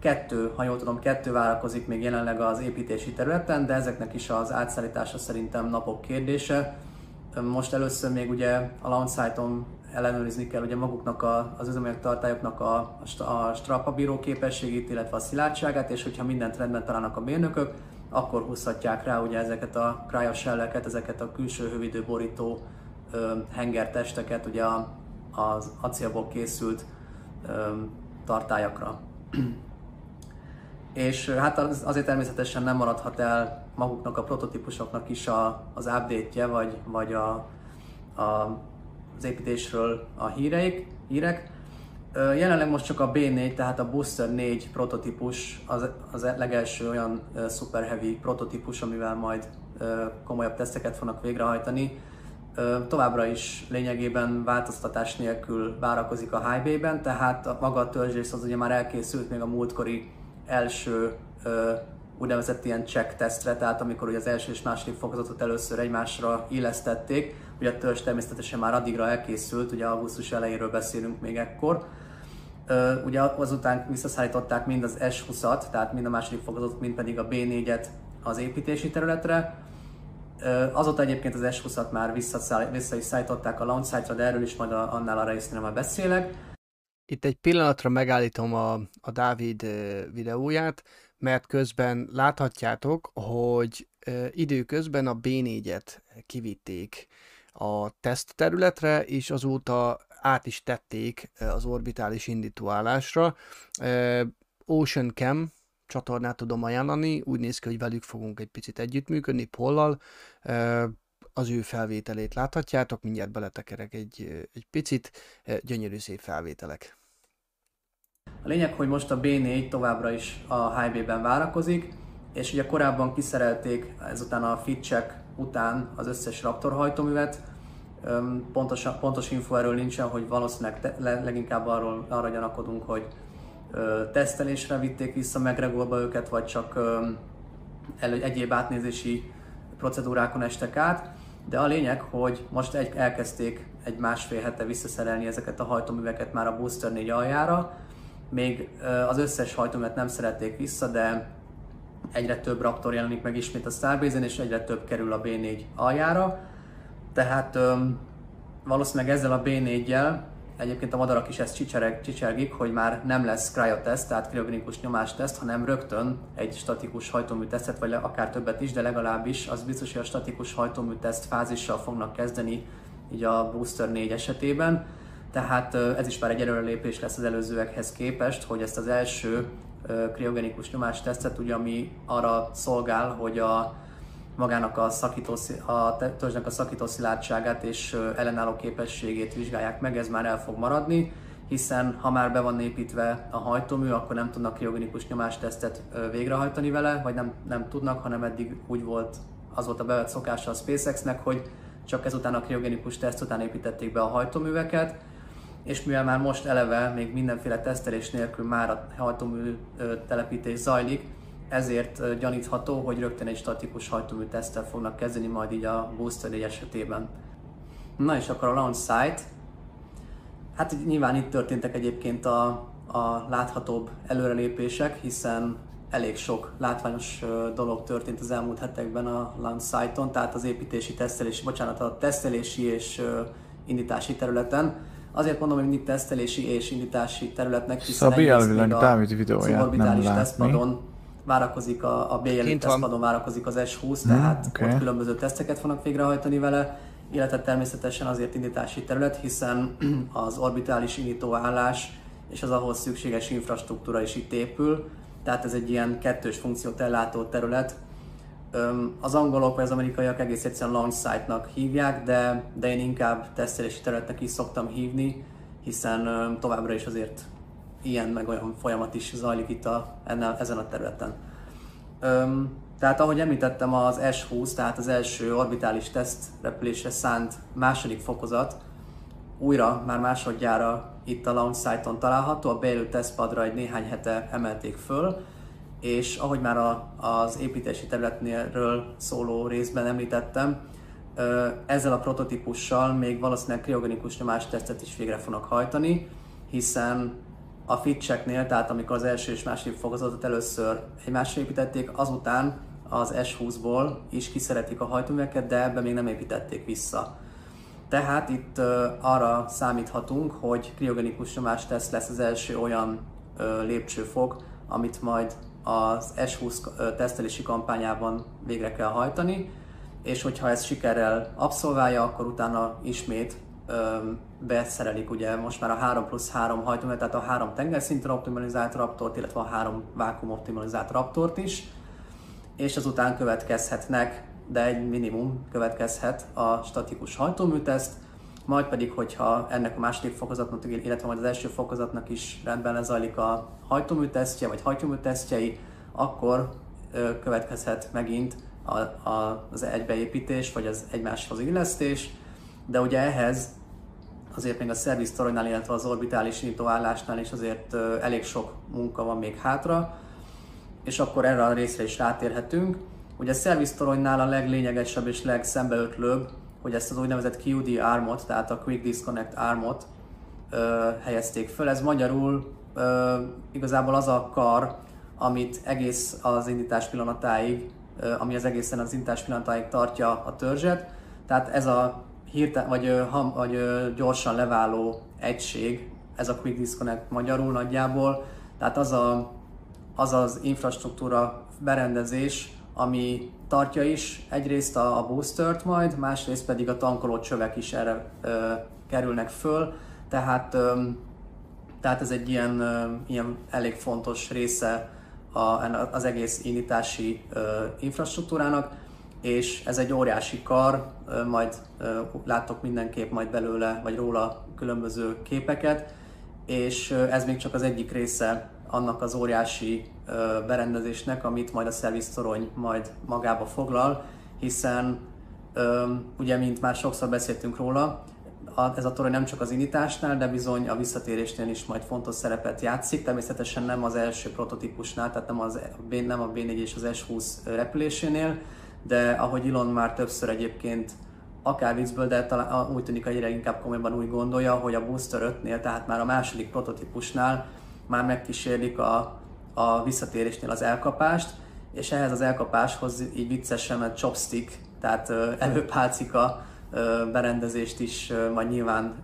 Kettő, ha jól tudom, kettő várakozik még jelenleg az építési területen, de ezeknek is az átszállítása szerintem napok kérdése. Most először még ugye a launch site-on ellenőrizni kell ugye maguknak a, az üzemanyag tartályoknak a, a strapabíró képességét, illetve a szilárdságát, és hogyha mindent rendben találnak a mérnökök, akkor húzhatják rá ugye ezeket a cryoshelleket, ezeket a külső hővidő borító ö, hengertesteket ugye az acélból készült ö, tartályakra. És hát az, azért természetesen nem maradhat el maguknak a prototípusoknak is a, az update-je, vagy, vagy a, a az építésről a híreik, hírek. Jelenleg most csak a B4, tehát a Booster 4 prototípus az, az legelső olyan Super Heavy prototípus, amivel majd komolyabb teszteket fognak végrehajtani. Továbbra is lényegében változtatás nélkül várakozik a High Bay-ben, tehát a maga a törzsész az ugye már elkészült még a múltkori első úgynevezett ilyen check tesztre, tehát amikor ugye az első és második fokozatot először egymásra illesztették, ugye a törzs természetesen már addigra elkészült, ugye augusztus elejéről beszélünk még ekkor, ugye azután visszaszállították mind az S20-at, tehát mind a második fokozatot, mind pedig a B4-et az építési területre. Azóta egyébként az S20-at már vissza is szállították a launch site-ra, de erről is majd a, annál a résznél már beszélek. Itt egy pillanatra megállítom a, a Dávid videóját, mert közben láthatjátok, hogy időközben a B4-et kivitték a teszt területre, és azóta át is tették az orbitális indítóállásra. Ocean Cam csatornát tudom ajánlani, úgy néz ki, hogy velük fogunk egy picit együttműködni, Pollal, az ő felvételét láthatjátok, mindjárt beletekerek egy, egy picit, gyönyörű szép felvételek. A lényeg, hogy most a B4 továbbra is a HB-ben várakozik, és ugye korábban kiszerelték ezután a fit után az összes Raptor hajtóművet. Pontos, pontos info erről nincsen, hogy valószínűleg te, leginkább arról, arra gyanakodunk, hogy ö, tesztelésre vitték vissza McGregorba őket, vagy csak ö, el, egyéb átnézési procedúrákon estek át. De a lényeg, hogy most egy, elkezdték egy másfél hete visszaszerelni ezeket a hajtóműveket már a Booster 4 aljára, még az összes hajtóművet nem szerették vissza, de egyre több Raptor jelenik meg ismét a starbase és egyre több kerül a B4 aljára. Tehát valószínűleg ezzel a B4-jel egyébként a madarak is ezt csicsereg, csicsergik, hogy már nem lesz cryotest, tehát kriogenikus nyomásteszt, hanem rögtön egy statikus hajtómű tesztet, vagy akár többet is, de legalábbis az biztos, hogy a statikus hajtómű teszt fázissal fognak kezdeni így a Booster 4 esetében tehát ez is már egy előrelépés lesz az előzőekhez képest, hogy ezt az első kriogenikus nyomástesztet, ugye, ami arra szolgál, hogy a, magának a, szakító, a törzsnek a szakító szilárdságát és ellenálló képességét vizsgálják meg, ez már el fog maradni, hiszen ha már be van építve a hajtómű, akkor nem tudnak kriogenikus nyomástesztet végrehajtani vele, vagy nem, nem tudnak, hanem eddig úgy volt, az volt a bevett szokása a SpaceX-nek, hogy csak ezután a kriogenikus teszt után építették be a hajtóműveket, és mivel már most eleve még mindenféle tesztelés nélkül már a hajtómű telepítés zajlik, ezért gyanítható, hogy rögtön egy statikus hajtómű tesztel fognak kezdeni majd így a Booster day esetében. Na és akkor a launch site. Hát nyilván itt történtek egyébként a, a láthatóbb előrelépések, hiszen elég sok látványos dolog történt az elmúlt hetekben a launch site-on, tehát az építési, tesztelési, bocsánat, a tesztelési és indítási területen. Azért mondom, hogy mindig tesztelési és indítási területnek, hiszen Szabi elvileg Dávid videóját nem látni várakozik a, a B tesztpadon várakozik az S20, hmm, tehát okay. ott különböző teszteket fognak végrehajtani vele, illetve természetesen azért indítási terület, hiszen az orbitális indítóállás és az ahhoz szükséges infrastruktúra is itt épül, tehát ez egy ilyen kettős funkciót ellátó terület. Az angolok vagy az amerikaiak egész egyszerűen launch site-nak hívják, de, de én inkább tesztelési területnek is szoktam hívni, hiszen továbbra is azért ilyen meg olyan folyamat is zajlik itt a, ennel, ezen a területen. Öm, tehát ahogy említettem, az S20, tehát az első orbitális teszt repülésre szánt második fokozat újra, már másodjára itt a launch site-on található, a bejelölt tesztpadra egy néhány hete emelték föl, és ahogy már a, az építési területnél szóló részben említettem, ezzel a prototípussal még valószínűleg kriogenikus nyomástesztet is végre fognak hajtani, hiszen a fitchecknél, tehát amikor az első és második fokozatot először egymásra építették, azután az S20-ból is kiszeretik a hajtóműveket, de ebbe még nem építették vissza. Tehát itt arra számíthatunk, hogy kriogenikus teszt lesz az első olyan lépcsőfok, amit majd az S20 tesztelési kampányában végre kell hajtani, és hogyha ez sikerrel abszolválja, akkor utána ismét beszerelik ugye most már a 3 plusz 3 hajtóművet, tehát a 3 tengerszinten optimalizált Raptort, illetve a 3 vákum optimalizált Raptort is, és azután következhetnek, de egy minimum következhet a statikus hajtóműteszt, majd pedig, hogyha ennek a második fokozatnak, illetve majd az első fokozatnak is rendben lezajlik a hajtóműtesztje, vagy hajtóműtesztjei, akkor következhet megint a, a, az egybeépítés, vagy az egymáshoz illesztés, de ugye ehhez azért még a szerviztoronynál, illetve az orbitális nyitóállásnál is azért elég sok munka van még hátra, és akkor erre a részre is rátérhetünk. Ugye a szerviztoronynál a leglényegesebb és legszembeötlőbb, hogy ezt az úgynevezett QD armot, tehát a Quick Disconnect armot ö, helyezték föl. Ez magyarul ö, igazából az a kar, amit egész az indítás pillanatáig, ö, ami az egészen az indítás pillanatáig tartja a törzset. Tehát ez a hirtelen, vagy, ham, vagy gyorsan leváló egység, ez a Quick Disconnect magyarul nagyjából, tehát az a, az, az infrastruktúra berendezés, ami tartja is egyrészt a, a boostert majd, másrészt pedig a tankoló csövek is erre ö, kerülnek föl, tehát, ö, tehát ez egy ilyen, ö, ilyen elég fontos része a, az egész indítási ö, infrastruktúrának és ez egy óriási kar, majd látok mindenképp majd belőle, vagy róla különböző képeket, és ez még csak az egyik része annak az óriási berendezésnek, amit majd a szerviztorony majd magába foglal, hiszen ugye, mint már sokszor beszéltünk róla, ez a torony nem csak az indításnál, de bizony a visszatérésnél is majd fontos szerepet játszik. Természetesen nem az első prototípusnál, tehát nem, az, nem a B4 és az S20 repülésénél, de ahogy Elon már többször egyébként akár viccből, de talán úgy tűnik, hogy egyre inkább komolyban úgy gondolja, hogy a Booster 5-nél, tehát már a második prototípusnál már megkísérlik a, a visszatérésnél az elkapást, és ehhez az elkapáshoz így viccesen a chopstick, tehát előpálcika berendezést is majd nyilván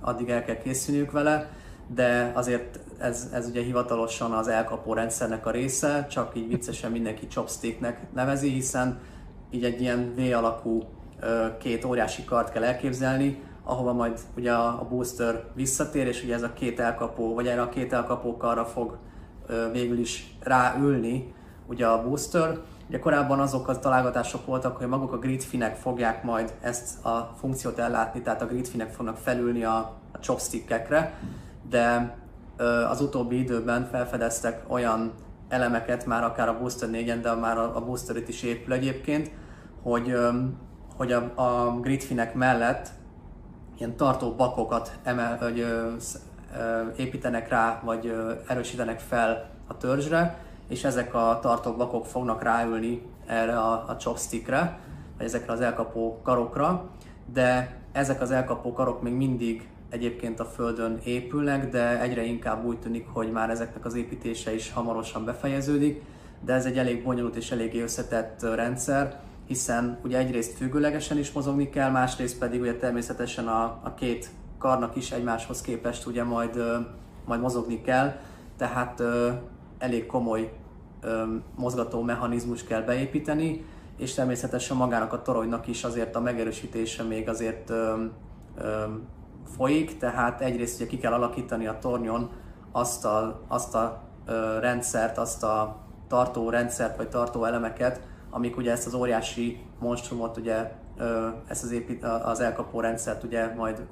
addig el kell készülniük vele, de azért ez, ez ugye hivatalosan az elkapó rendszernek a része, csak így viccesen mindenki chopsticknek nevezi, hiszen így egy ilyen V alakú két óriási kart kell elképzelni, ahova majd ugye a booster visszatér, és ugye ez a két elkapó, vagy erre a két elkapó karra fog végül is ráülni ugye a booster. Ugye korábban azok a találgatások voltak, hogy maguk a gridfinek fogják majd ezt a funkciót ellátni, tehát a gridfinek fognak felülni a, a chopstickekre, de ö, az utóbbi időben felfedeztek olyan elemeket, már akár a Booster 4-en, de már a, a Booster is épül egyébként, hogy, hogy a, a gridfinek mellett ilyen tartó bakokat emel, hogy, ö, építenek rá, vagy ö, erősítenek fel a törzsre, és ezek a tartóbakok fognak ráülni erre a, a chopstickre, vagy ezekre az elkapó karokra, de ezek az elkapó karok még mindig egyébként a Földön épülnek, de egyre inkább úgy tűnik, hogy már ezeknek az építése is hamarosan befejeződik, de ez egy elég bonyolult és eléggé összetett rendszer, hiszen ugye egyrészt függőlegesen is mozogni kell, másrészt pedig ugye természetesen a, a két karnak is egymáshoz képest ugye majd, majd mozogni kell, tehát elég komoly mozgató mechanizmus kell beépíteni, és természetesen magának a toronynak is azért a megerősítése még azért folyik, tehát egyrészt ugye ki kell alakítani a tornyon azt a, azt a rendszert, azt a tartó rendszert vagy tartó elemeket, amik ugye ezt az óriási monstrumot, ugye ezt az, épít, az elkapó rendszert ugye majd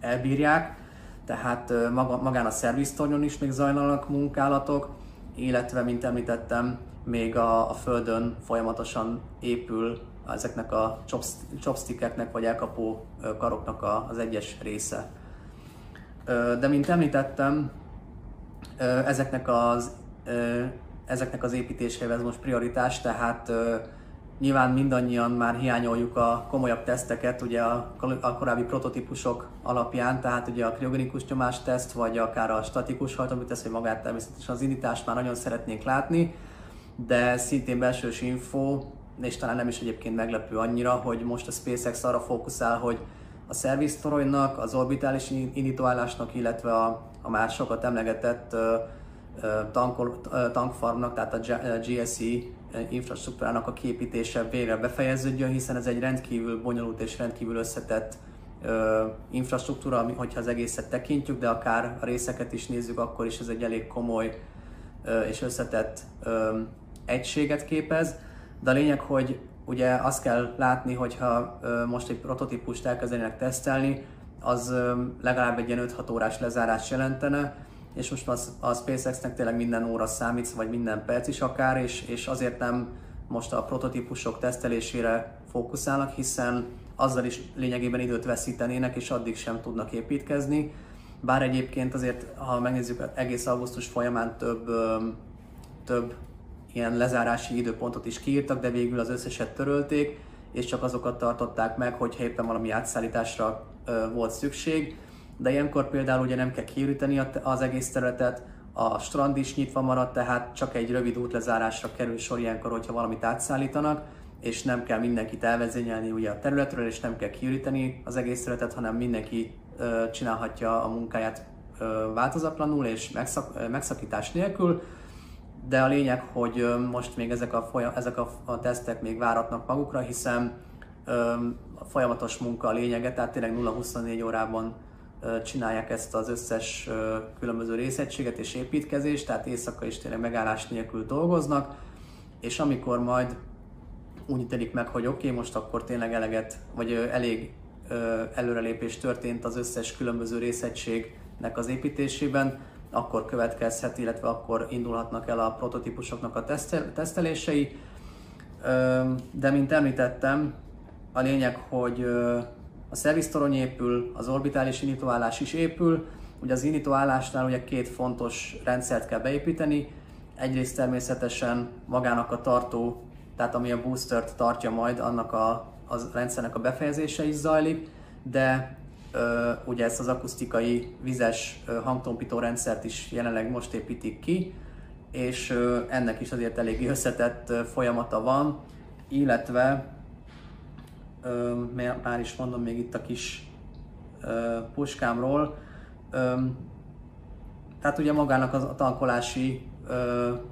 elbírják, tehát maga, magán a szerviztornyon is még zajlanak munkálatok, illetve, mint említettem, még a, a Földön folyamatosan épül ezeknek a chopstickeknek vagy elkapó karoknak a, az egyes része. De mint említettem, ezeknek az, ezeknek az építésével most prioritás, tehát Nyilván mindannyian már hiányoljuk a komolyabb teszteket, ugye a, korábbi prototípusok alapján, tehát ugye a kriogenikus teszt, vagy akár a statikus hajtóműteszt, vagy magát természetesen az indítást már nagyon szeretnénk látni, de szintén belsős info, és talán nem is egyébként meglepő annyira, hogy most a SpaceX arra fókuszál, hogy a szerviztoronynak, az orbitális indítóállásnak, illetve a, a már sokat emlegetett uh, tankol, tankfarmnak, tehát a GSE infrastruktúrának a képítése végre befejeződjön, hiszen ez egy rendkívül bonyolult és rendkívül összetett infrastruktúra, ami, hogyha az egészet tekintjük, de akár a részeket is nézzük, akkor is ez egy elég komoly és összetett egységet képez. De a lényeg, hogy ugye azt kell látni, hogyha most egy prototípust elkezdenének tesztelni, az legalább egy ilyen 5-6 órás lezárás jelentene, és most az, a SpaceX-nek tényleg minden óra számít, vagy minden perc is akár, és, és azért nem most a prototípusok tesztelésére fókuszálnak, hiszen azzal is lényegében időt veszítenének, és addig sem tudnak építkezni. Bár egyébként azért, ha megnézzük, egész augusztus folyamán több, több ilyen lezárási időpontot is kiírtak, de végül az összeset törölték, és csak azokat tartották meg, hogy éppen valami átszállításra volt szükség de ilyenkor például ugye nem kell kiüríteni az egész területet, a strand is nyitva maradt, tehát csak egy rövid útlezárásra kerül sor ilyenkor, hogyha valamit átszállítanak, és nem kell mindenkit elvezényelni ugye a területről, és nem kell kiüríteni az egész területet, hanem mindenki ö, csinálhatja a munkáját ö, változatlanul és megszak, megszakítás nélkül. De a lényeg, hogy ö, most még ezek a, folyam, ezek a, a tesztek még váratnak magukra, hiszen ö, a folyamatos munka a lényege, tehát tényleg 0-24 órában csinálják ezt az összes különböző részegységet és építkezést, tehát éjszaka is tényleg megállás nélkül dolgoznak, és amikor majd úgy ítélik meg, hogy oké, okay, most akkor tényleg eleget, vagy elég előrelépés történt az összes különböző részegységnek az építésében, akkor következhet, illetve akkor indulhatnak el a prototípusoknak a tesztelései. De mint említettem, a lényeg, hogy a szerviztorony épül, az orbitális indítóállás is épül. Ugye az indítóállásnál ugye két fontos rendszert kell beépíteni. Egyrészt természetesen magának a tartó, tehát ami a boostert tartja majd, annak a, a rendszernek a befejezése is zajlik, de ö, ugye ezt az akusztikai vizes ö, hangtompító rendszert is jelenleg most építik ki, és ö, ennek is azért eléggé összetett ö, folyamata van, illetve már is mondom még itt a kis puskámról. Tehát ugye magának a tankolási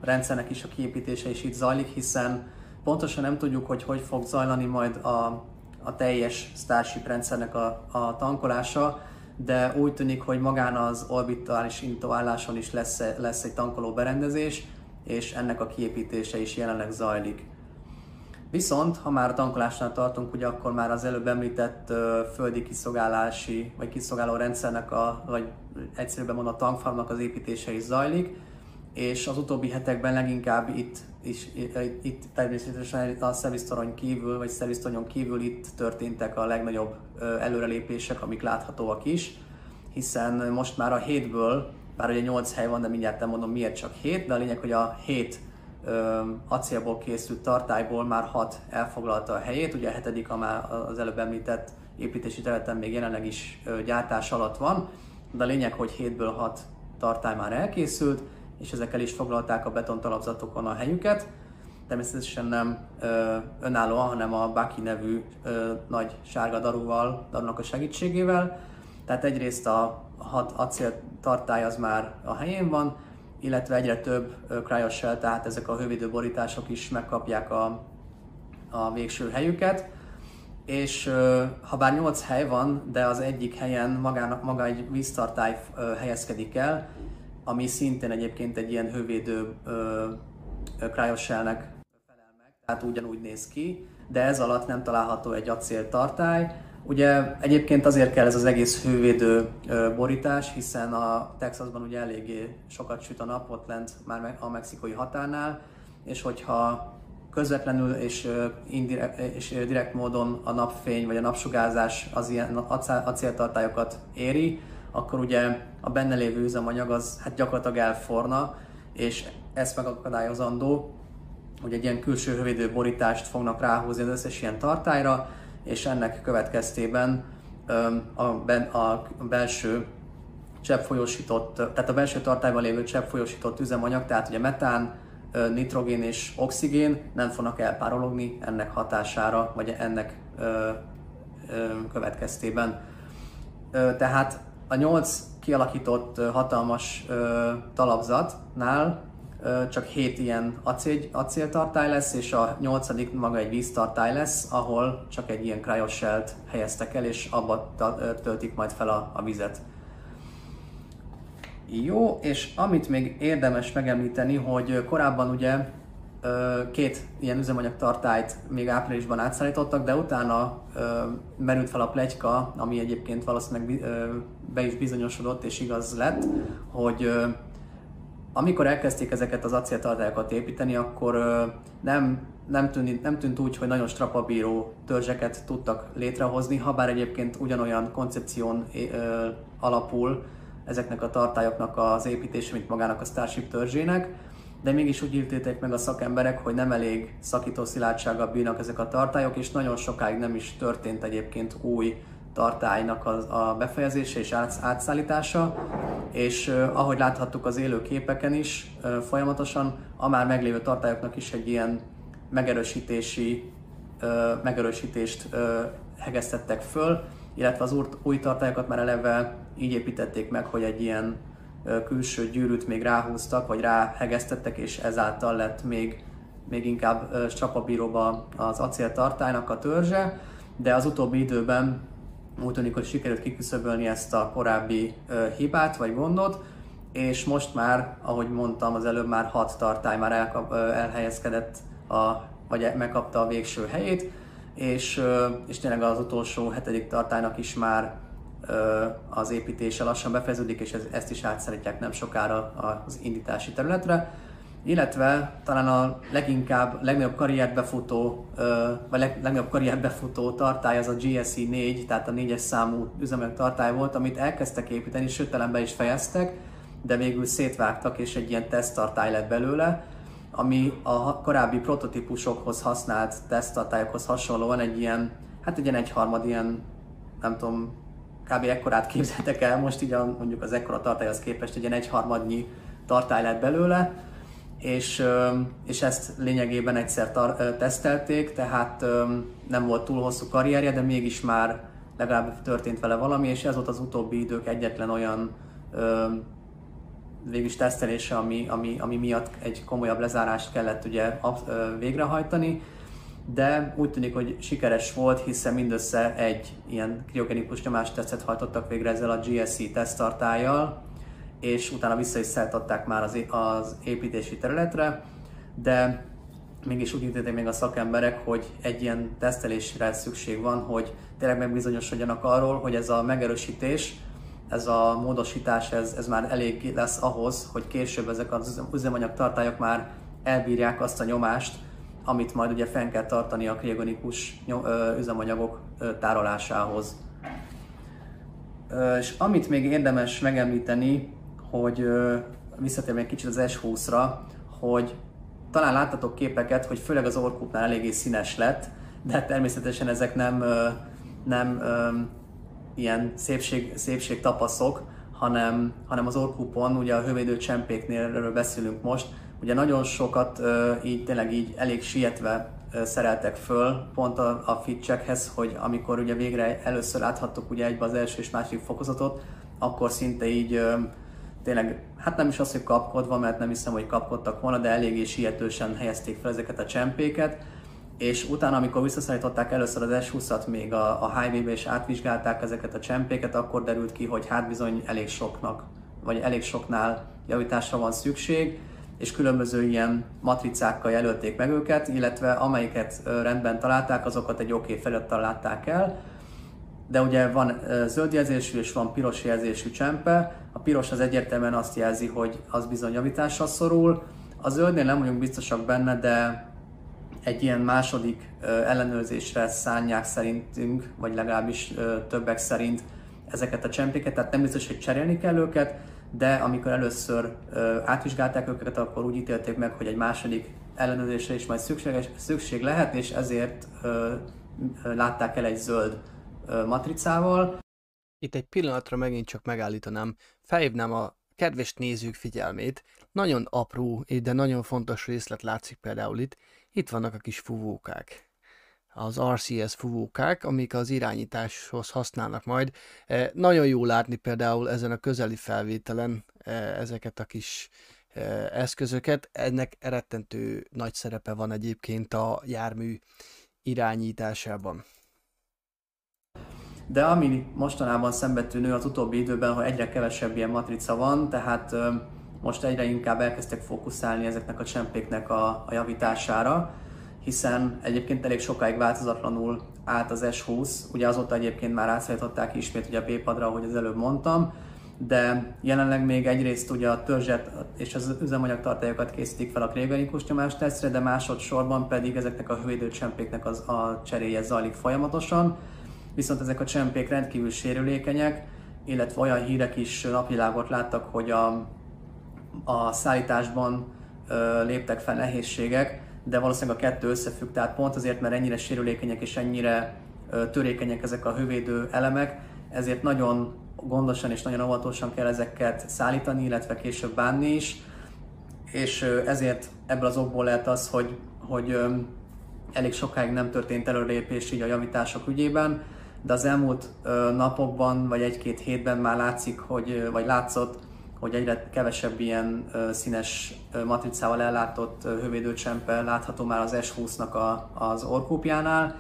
rendszernek is a kiépítése is itt zajlik, hiszen pontosan nem tudjuk, hogy hogy fog zajlani majd a, a teljes Starship rendszernek a, a tankolása, de úgy tűnik, hogy magán az orbitális indítóálláson is lesz, lesz egy tankoló berendezés, és ennek a kiépítése is jelenleg zajlik. Viszont, ha már a tankolásnál tartunk, ugye akkor már az előbb említett ö, földi kiszolgálási, vagy kiszolgáló rendszernek, a, vagy egyszerűbben mondva a tankfarmnak az építése is zajlik, és az utóbbi hetekben leginkább itt, is, itt természetesen a szerviztorony kívül, vagy szerviztoronyon kívül itt történtek a legnagyobb előrelépések, amik láthatóak is, hiszen most már a hétből, bár ugye 8 hely van, de mindjárt nem mondom miért csak 7, de a lényeg, hogy a 7 acélból készült tartályból már 6 elfoglalta a helyét, ugye a hetedik, a az előbb említett építési területen még jelenleg is gyártás alatt van, de a lényeg, hogy 7-ből 6 tartály már elkészült, és ezekkel is foglalták a betontalapzatokon a helyüket. Természetesen nem ö, önállóan, hanem a Baki nevű ö, nagy sárga daruval, darunak a segítségével. Tehát egyrészt a hat acél tartály az már a helyén van, illetve egyre több cryoshell, tehát ezek a hővédő borítások is megkapják a, a végső helyüket. És ha bár 8 hely van, de az egyik helyen magának, maga egy víztartály helyezkedik el, ami szintén egyébként egy ilyen hővédő cryoshellnek felel meg, tehát ugyanúgy néz ki, de ez alatt nem található egy acéltartály. Ugye egyébként azért kell ez az egész hővédő borítás, hiszen a Texasban ugye eléggé sokat süt a nap ott lent már a mexikói határnál, és hogyha közvetlenül és, indirekt, és direkt módon a napfény vagy a napsugárzás az ilyen acéltartályokat éri, akkor ugye a benne lévő üzemanyag az hát gyakorlatilag elforna, és ezt megakadályozandó, hogy egy ilyen külső hővédő borítást fognak ráhúzni az összes ilyen tartályra, és ennek következtében a, a belső cseppfolyósított, tehát a belső tartályban lévő cseppfolyósított üzemanyag, tehát ugye metán, nitrogén és oxigén nem fognak elpárologni ennek hatására, vagy ennek következtében. Tehát a nyolc kialakított hatalmas talapzatnál csak 7 ilyen acél, acéltartály lesz, és a nyolcadik maga egy víztartály lesz, ahol csak egy ilyen cryoshell helyeztek el, és abba töltik majd fel a, a vizet. Jó, és amit még érdemes megemlíteni, hogy korábban ugye két ilyen üzemanyagtartályt még áprilisban átszállítottak, de utána merült fel a plegyka, ami egyébként valószínűleg be is bizonyosodott és igaz lett, hogy amikor elkezdték ezeket az acéltartályokat építeni, akkor nem, nem, tűnt, nem tűnt úgy, hogy nagyon strapabíró törzseket tudtak létrehozni, ha bár egyébként ugyanolyan koncepción alapul ezeknek a tartályoknak az építése, mint magának a Starship törzsének, de mégis úgy ítélték meg a szakemberek, hogy nem elég szakító szilárdsággal bírnak ezek a tartályok, és nagyon sokáig nem is történt egyébként új tartálynak a, a befejezése és átszállítása, és ahogy láthattuk az élő képeken is, folyamatosan a már meglévő tartályoknak is egy ilyen megerősítési, uh, megerősítést uh, hegesztettek föl, illetve az új, új tartályokat már eleve így építették meg, hogy egy ilyen külső gyűrűt még ráhúztak, vagy ráhegesztettek, és ezáltal lett még, még inkább csapabíróba az acéltartálynak a törzse, de az utóbbi időben úgy hogy sikerült kiküszöbölni ezt a korábbi hibát vagy gondot, és most már, ahogy mondtam, az előbb már hat tartály már elkap, elhelyezkedett, a, vagy megkapta a végső helyét, és, és tényleg az utolsó hetedik tartálynak is már az építése lassan befejeződik, és ez, ezt is átszállítják nem sokára az indítási területre illetve talán a leginkább, legnagyobb karriert befutó, vagy legnagyobb karriert befutó tartály az a GSE 4, tehát a 4-es számú üzemanyag tartály volt, amit elkezdtek építeni, sőt be is fejeztek, de végül szétvágtak, és egy ilyen teszttartály lett belőle, ami a korábbi prototípusokhoz használt teszttartályokhoz hasonlóan egy ilyen, hát egy ilyen egyharmad, ilyen, nem tudom, kb. ekkorát képzeltek el, most így a, mondjuk az ekkora tartályhoz képest egy ilyen egyharmadnyi tartály lett belőle, és, és ezt lényegében egyszer tar- tesztelték, tehát nem volt túl hosszú karrierje, de mégis már legalább történt vele valami, és ez volt az utóbbi idők egyetlen olyan végülis tesztelése, ami, ami, ami miatt egy komolyabb lezárást kellett ugye végrehajtani, de úgy tűnik, hogy sikeres volt, hiszen mindössze egy ilyen kriogenikus nyomástesztet hajtottak végre ezzel a GSC tesztartályjal, és utána vissza is szállították már az, az építési területre, de mégis úgy ítélték még a szakemberek, hogy egy ilyen tesztelésre szükség van, hogy tényleg megbizonyosodjanak arról, hogy ez a megerősítés, ez a módosítás, ez, ez már elég lesz ahhoz, hogy később ezek az üzemanyag tartályok már elbírják azt a nyomást, amit majd ugye fenn kell tartani a kriogenikus üzemanyagok tárolásához. És amit még érdemes megemlíteni, hogy visszatérve egy kicsit az S20-ra, hogy talán láttatok képeket, hogy főleg az orkupnál eléggé színes lett, de természetesen ezek nem, nem ilyen szépség, szépség tapaszok, hanem, hanem az orkupon, ugye a hővédő csempéknél beszélünk most, ugye nagyon sokat így tényleg így elég sietve szereltek föl pont a, a fitcheckhez, hogy amikor ugye végre először láthattuk ugye egybe az első és második fokozatot, akkor szinte így tényleg, hát nem is az, hogy kapkodva, mert nem hiszem, hogy kapkodtak volna, de eléggé sietősen helyezték fel ezeket a csempéket, és utána, amikor visszaszállították először az S20-at még a, a highway és átvizsgálták ezeket a csempéket, akkor derült ki, hogy hát bizony elég soknak, vagy elég soknál javításra van szükség, és különböző ilyen matricákkal jelölték meg őket, illetve amelyiket rendben találták, azokat egy oké okay felirattal látták el, de ugye van zöld jelzésű és van piros jelzésű csempe. A piros az egyértelműen azt jelzi, hogy az bizony javításra szorul. A zöldnél nem vagyunk biztosak benne, de egy ilyen második ellenőrzésre szánják szerintünk, vagy legalábbis többek szerint ezeket a csempéket, tehát nem biztos, hogy cserélni kell őket, de amikor először átvizsgálták őket, akkor úgy ítélték meg, hogy egy második ellenőrzésre is majd szükség, szükség lehet, és ezért látták el egy zöld matricával. Itt egy pillanatra megint csak megállítanám, felhívnám a kedves nézők figyelmét. Nagyon apró, de nagyon fontos részlet látszik például itt. Itt vannak a kis fuvókák. Az RCS fuvókák, amik az irányításhoz használnak majd. Nagyon jó látni például ezen a közeli felvételen ezeket a kis eszközöket. Ennek erettentő nagy szerepe van egyébként a jármű irányításában. De ami mostanában szembetűnő az utóbbi időben, hogy egyre kevesebb ilyen matrica van, tehát most egyre inkább elkezdtek fókuszálni ezeknek a csempéknek a, a javítására, hiszen egyébként elég sokáig változatlanul állt az S20, ugye azóta egyébként már átszállították ismét ugye a B-padra, ahogy az előbb mondtam, de jelenleg még egyrészt ugye a törzset és az üzemanyagtartályokat készítik fel a krégenikus nyomás tesztre, de másodszorban pedig ezeknek a hővédőcsempéknek az, a cseréje zajlik folyamatosan, viszont ezek a csempék rendkívül sérülékenyek, illetve olyan hírek is napvilágot láttak, hogy a, a szállításban ö, léptek fel nehézségek, de valószínűleg a kettő összefügg, tehát pont azért, mert ennyire sérülékenyek és ennyire ö, törékenyek ezek a hővédő elemek, ezért nagyon gondosan és nagyon óvatosan kell ezeket szállítani, illetve később bánni is, és ö, ezért ebből az okból lehet az, hogy, hogy ö, elég sokáig nem történt előrépés így a javítások ügyében, de az elmúlt napokban, vagy egy-két hétben már látszik, hogy, vagy látszott, hogy egyre kevesebb ilyen színes matricával ellátott hővédőcsempe látható már az S20-nak a, az orkúpjánál,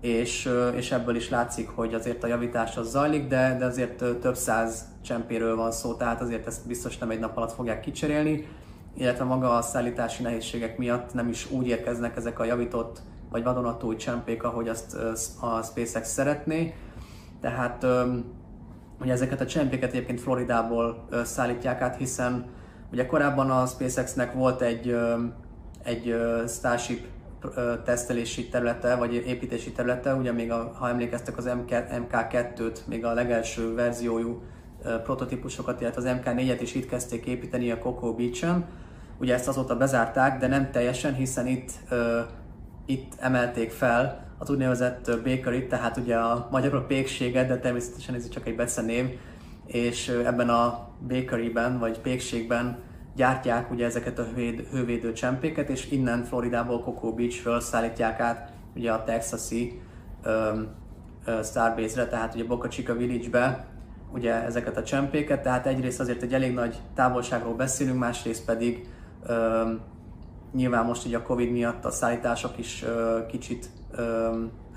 és, és ebből is látszik, hogy azért a javítás az zajlik, de, de azért több száz csempéről van szó, tehát azért ezt biztos nem egy nap alatt fogják kicserélni, illetve maga a szállítási nehézségek miatt nem is úgy érkeznek ezek a javított vagy vadonatúj csempék, ahogy azt a SpaceX szeretné. Tehát ugye ezeket a csempéket egyébként Floridából szállítják át, hiszen ugye korábban a SpaceX-nek volt egy, egy Starship tesztelési területe, vagy építési területe, ugye még a, ha emlékeztek az MK2-t, még a legelső verziójú prototípusokat, illetve az MK4-et is itt kezdték építeni a Cocoa Beach-en. Ugye ezt azóta bezárták, de nem teljesen, hiszen itt itt emelték fel az úgynevezett bakery, tehát ugye a magyarul pékséget, de természetesen ez csak egy becenév, és ebben a bakeryben, vagy pékségben gyártják ugye ezeket a hővéd, hővédő csempéket, és innen Floridából, Cocoa Beachről szállítják át ugye a texasi um, Starbase-re, tehát ugye Boca Chica Village-be ugye ezeket a csempéket, tehát egyrészt azért egy elég nagy távolságról beszélünk, másrészt pedig Nyilván most így a Covid miatt a szállítások is kicsit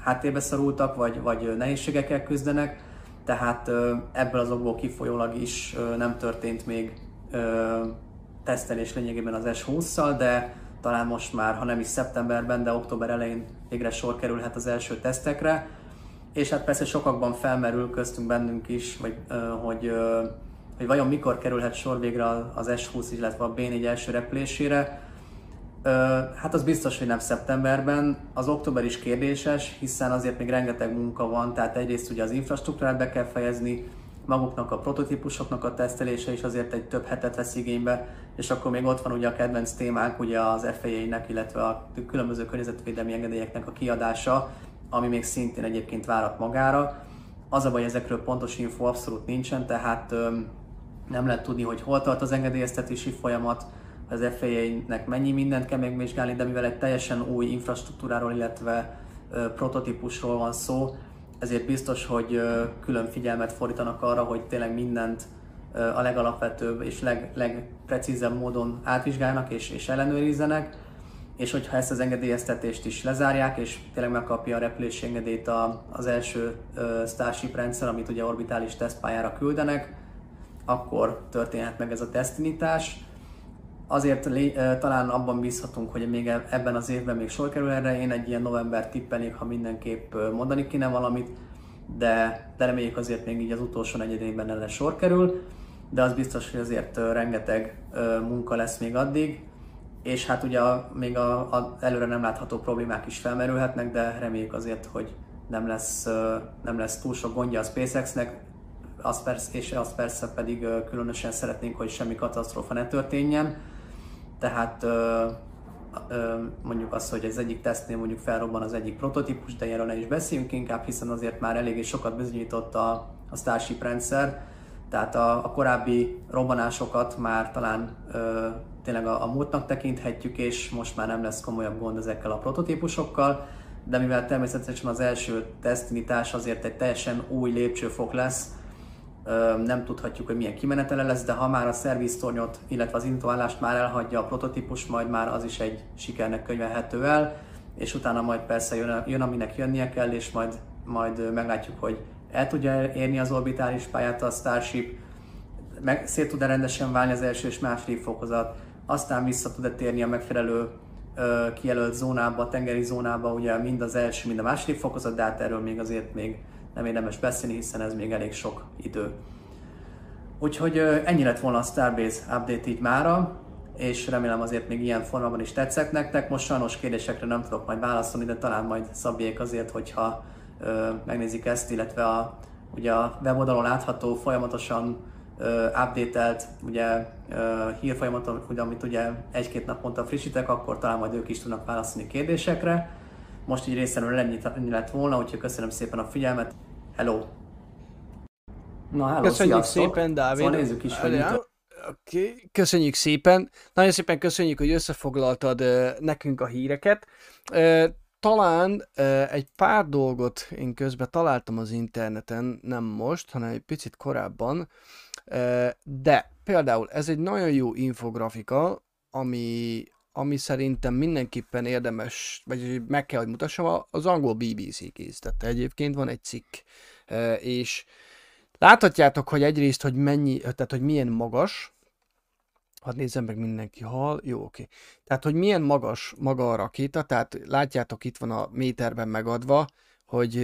háttérbe szorultak, vagy, vagy nehézségekkel küzdenek, tehát ebből az okból kifolyólag is nem történt még tesztelés lényegében az S20-szal, de talán most már, ha nem is szeptemberben, de október elején végre sor kerülhet az első tesztekre. És hát persze sokakban felmerül köztünk bennünk is, vagy, hogy, hogy vajon mikor kerülhet sor végre az S20, illetve a B4 első repülésére. Hát az biztos, hogy nem szeptemberben. Az október is kérdéses, hiszen azért még rengeteg munka van, tehát egyrészt ugye az infrastruktúrát be kell fejezni, maguknak a prototípusoknak a tesztelése is azért egy több hetet vesz igénybe, és akkor még ott van ugye a kedvenc témánk, ugye az FAA-nek, illetve a különböző környezetvédelmi engedélyeknek a kiadása, ami még szintén egyébként várat magára. Az a baj, ezekről pontos info abszolút nincsen, tehát nem lehet tudni, hogy hol tart az engedélyeztetési folyamat, az FAA-nek mennyi mindent kell megvizsgálni, de mivel egy teljesen új infrastruktúráról, illetve ö, prototípusról van szó, ezért biztos, hogy külön figyelmet fordítanak arra, hogy tényleg mindent a legalapvetőbb és leg, legprecízebb módon átvizsgálnak és, és ellenőrizzenek, és hogyha ezt az engedélyeztetést is lezárják, és tényleg megkapja a repülési engedélyt a, az első uh, Starship rendszer, amit ugye orbitális tesztpályára küldenek, akkor történhet meg ez a tesztinítás. Azért talán abban bízhatunk, hogy még e-, ebben az évben még sor kerül erre. Én egy ilyen november tippelnék, ha mindenképp mondani kéne valamit, de, de reméljük azért még így az utolsó negyedében erre sor kerül. De az biztos, hogy azért rengeteg munka lesz még addig, és hát ugye még a, a előre nem látható problémák is felmerülhetnek, de reméljük azért, hogy nem lesz, nem lesz túl sok gondja a SpaceX-nek, azt persze, és azt persze pedig különösen szeretnénk, hogy semmi katasztrófa ne történjen. Tehát mondjuk azt, hogy az egyik tesztnél mondjuk felrobban az egyik prototípus, de erről ne is beszéljünk inkább, hiszen azért már eléggé sokat bizonyított a, a Starship rendszer, tehát a, a korábbi robbanásokat már talán ö, tényleg a, a múltnak tekinthetjük, és most már nem lesz komolyabb gond ezekkel a prototípusokkal, de mivel természetesen az első tesztindítás azért egy teljesen új lépcsőfok lesz, nem tudhatjuk, hogy milyen kimenetele lesz, de ha már a szerviztornyot, illetve az indítóállást már elhagyja a prototípus, majd már az is egy sikernek könyvelhető el, és utána majd persze jön, jön aminek jönnie kell, és majd, majd meglátjuk, hogy el tudja érni az orbitális pályát a Starship, meg szét tud-e rendesen válni az első és második fokozat, aztán vissza tud-e térni a megfelelő ö, kijelölt zónába, a tengeri zónába, ugye mind az első, mind a második fokozat, de hát erről még azért még nem érdemes beszélni, hiszen ez még elég sok idő. Úgyhogy ennyi lett volna a Starbase update így mára, és remélem azért még ilyen formában is tetszett nektek. Most sajnos kérdésekre nem tudok majd válaszolni, de talán majd szabjék azért, hogyha ö, megnézik ezt, illetve a, ugye a weboldalon látható folyamatosan ö, update-elt ugye, hírfolyamaton, ugye, amit ugye egy-két naponta frissítek, akkor talán majd ők is tudnak válaszolni kérdésekre. Most így részemről ennyi lett volna, úgyhogy köszönöm szépen a figyelmet. Hello! Na, hello, Köszönjük sziasztok. szépen, Dávid. Szóval nézzük is, hogy. Okay. Köszönjük szépen. Nagyon szépen köszönjük, hogy összefoglaltad uh, nekünk a híreket. Uh, talán uh, egy pár dolgot én közben találtam az interneten, nem most, hanem egy picit korábban, uh, de például ez egy nagyon jó infografika, ami, ami szerintem mindenképpen érdemes, vagy meg kell, hogy mutassam, az angol BBC készítette. Egyébként van egy cikk, és láthatjátok, hogy egyrészt, hogy mennyi, tehát hogy milyen magas, Hadd nézzem meg mindenki hal. Jó, oké. Tehát, hogy milyen magas maga a rakéta, tehát látjátok, itt van a méterben megadva, hogy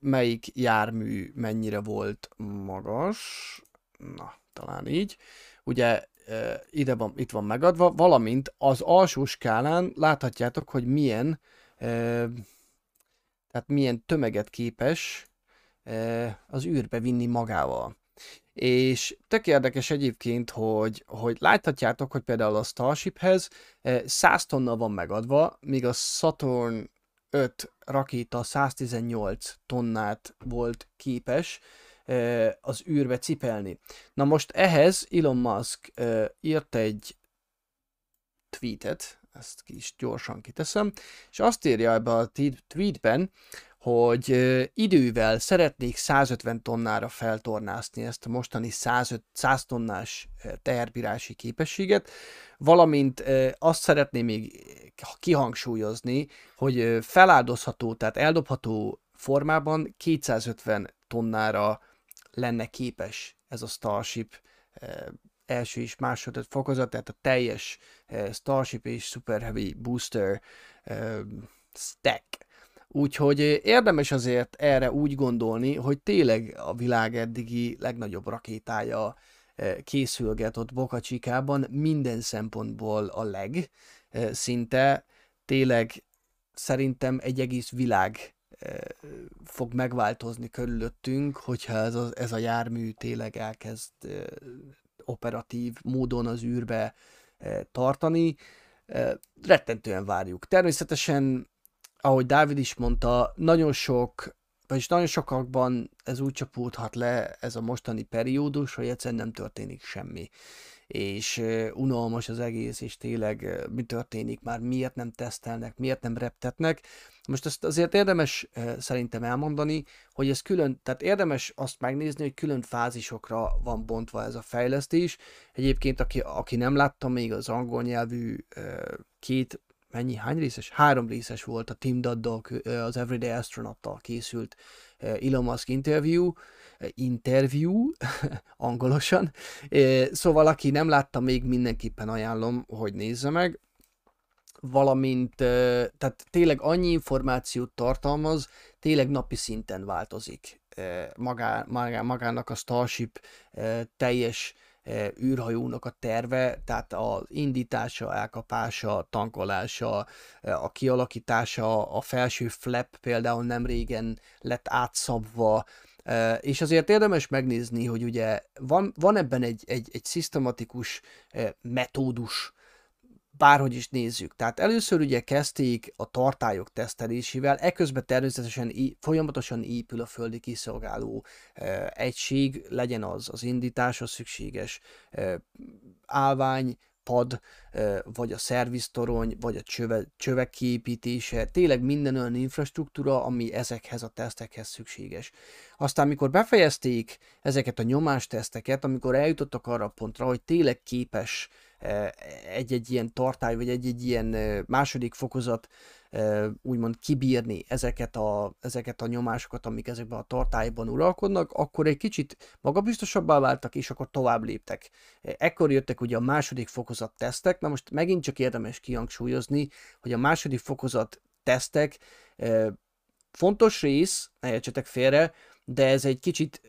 melyik jármű mennyire volt magas. Na, talán így. Ugye ide van, itt van megadva, valamint az alsó skálán láthatjátok, hogy milyen, tehát milyen tömeget képes az űrbe vinni magával. És tök érdekes egyébként, hogy, hogy láthatjátok, hogy például a Starshiphez 100 tonna van megadva, míg a Saturn 5 rakéta 118 tonnát volt képes az űrbe cipelni. Na most ehhez Elon Musk írt egy tweetet, ezt ki is gyorsan kiteszem, és azt írja ebbe a tweetben, hogy idővel szeretnék 150 tonnára feltornászni ezt a mostani 105, 100 tonnás teherbírási képességet, valamint azt szeretném még kihangsúlyozni, hogy feláldozható, tehát eldobható formában 250 tonnára lenne képes ez a Starship első és másodott fokozat, tehát a teljes Starship és Super Heavy Booster stack. Úgyhogy érdemes azért erre úgy gondolni, hogy tényleg a világ eddigi legnagyobb rakétája készülget ott minden szempontból a leg szinte, tényleg szerintem egy egész világ fog megváltozni körülöttünk, hogyha ez a, ez a jármű tényleg elkezd operatív módon az űrbe tartani. Rettentően várjuk. Természetesen, ahogy Dávid is mondta, nagyon sok, vagyis nagyon sokakban ez úgy csapódhat le ez a mostani periódus, hogy egyszerűen nem történik semmi és unalmas az egész, és tényleg mi történik már, miért nem tesztelnek, miért nem reptetnek. Most ezt azért érdemes szerintem elmondani, hogy ez külön, tehát érdemes azt megnézni, hogy külön fázisokra van bontva ez a fejlesztés. Egyébként, aki, aki nem látta még az angol nyelvű két mennyi, hány részes? Három részes volt a Tim Duddal, az Everyday Astronaut-tal készült Elon Musk interview, interview, angolosan. Szóval, aki nem látta, még mindenképpen ajánlom, hogy nézze meg. Valamint, tehát tényleg annyi információt tartalmaz, tényleg napi szinten változik magá, magá, magának a Starship teljes űrhajónak a terve, tehát az indítása, elkapása, tankolása, a kialakítása, a felső flap például nem régen lett átszabva, és azért érdemes megnézni, hogy ugye van, van ebben egy, egy, egy szisztematikus metódus, bárhogy is nézzük. Tehát először ugye kezdték a tartályok tesztelésével, eközben természetesen folyamatosan épül a földi kiszolgáló e, egység, legyen az az indításhoz szükséges e, állvány, pad, vagy a szerviztorony, vagy a csöve, csövek kiépítése, tényleg minden olyan infrastruktúra, ami ezekhez a tesztekhez szükséges. Aztán, mikor befejezték ezeket a nyomásteszteket, amikor eljutottak arra a pontra, hogy tényleg képes egy-egy ilyen tartály, vagy egy-egy ilyen második fokozat úgymond kibírni ezeket a, ezeket a nyomásokat, amik ezekben a tartályban uralkodnak, akkor egy kicsit magabiztosabbá váltak, és akkor tovább léptek. Ekkor jöttek ugye a második fokozat tesztek, na most megint csak érdemes kihangsúlyozni, hogy a második fokozat tesztek fontos rész, ne értsetek félre, de ez egy kicsit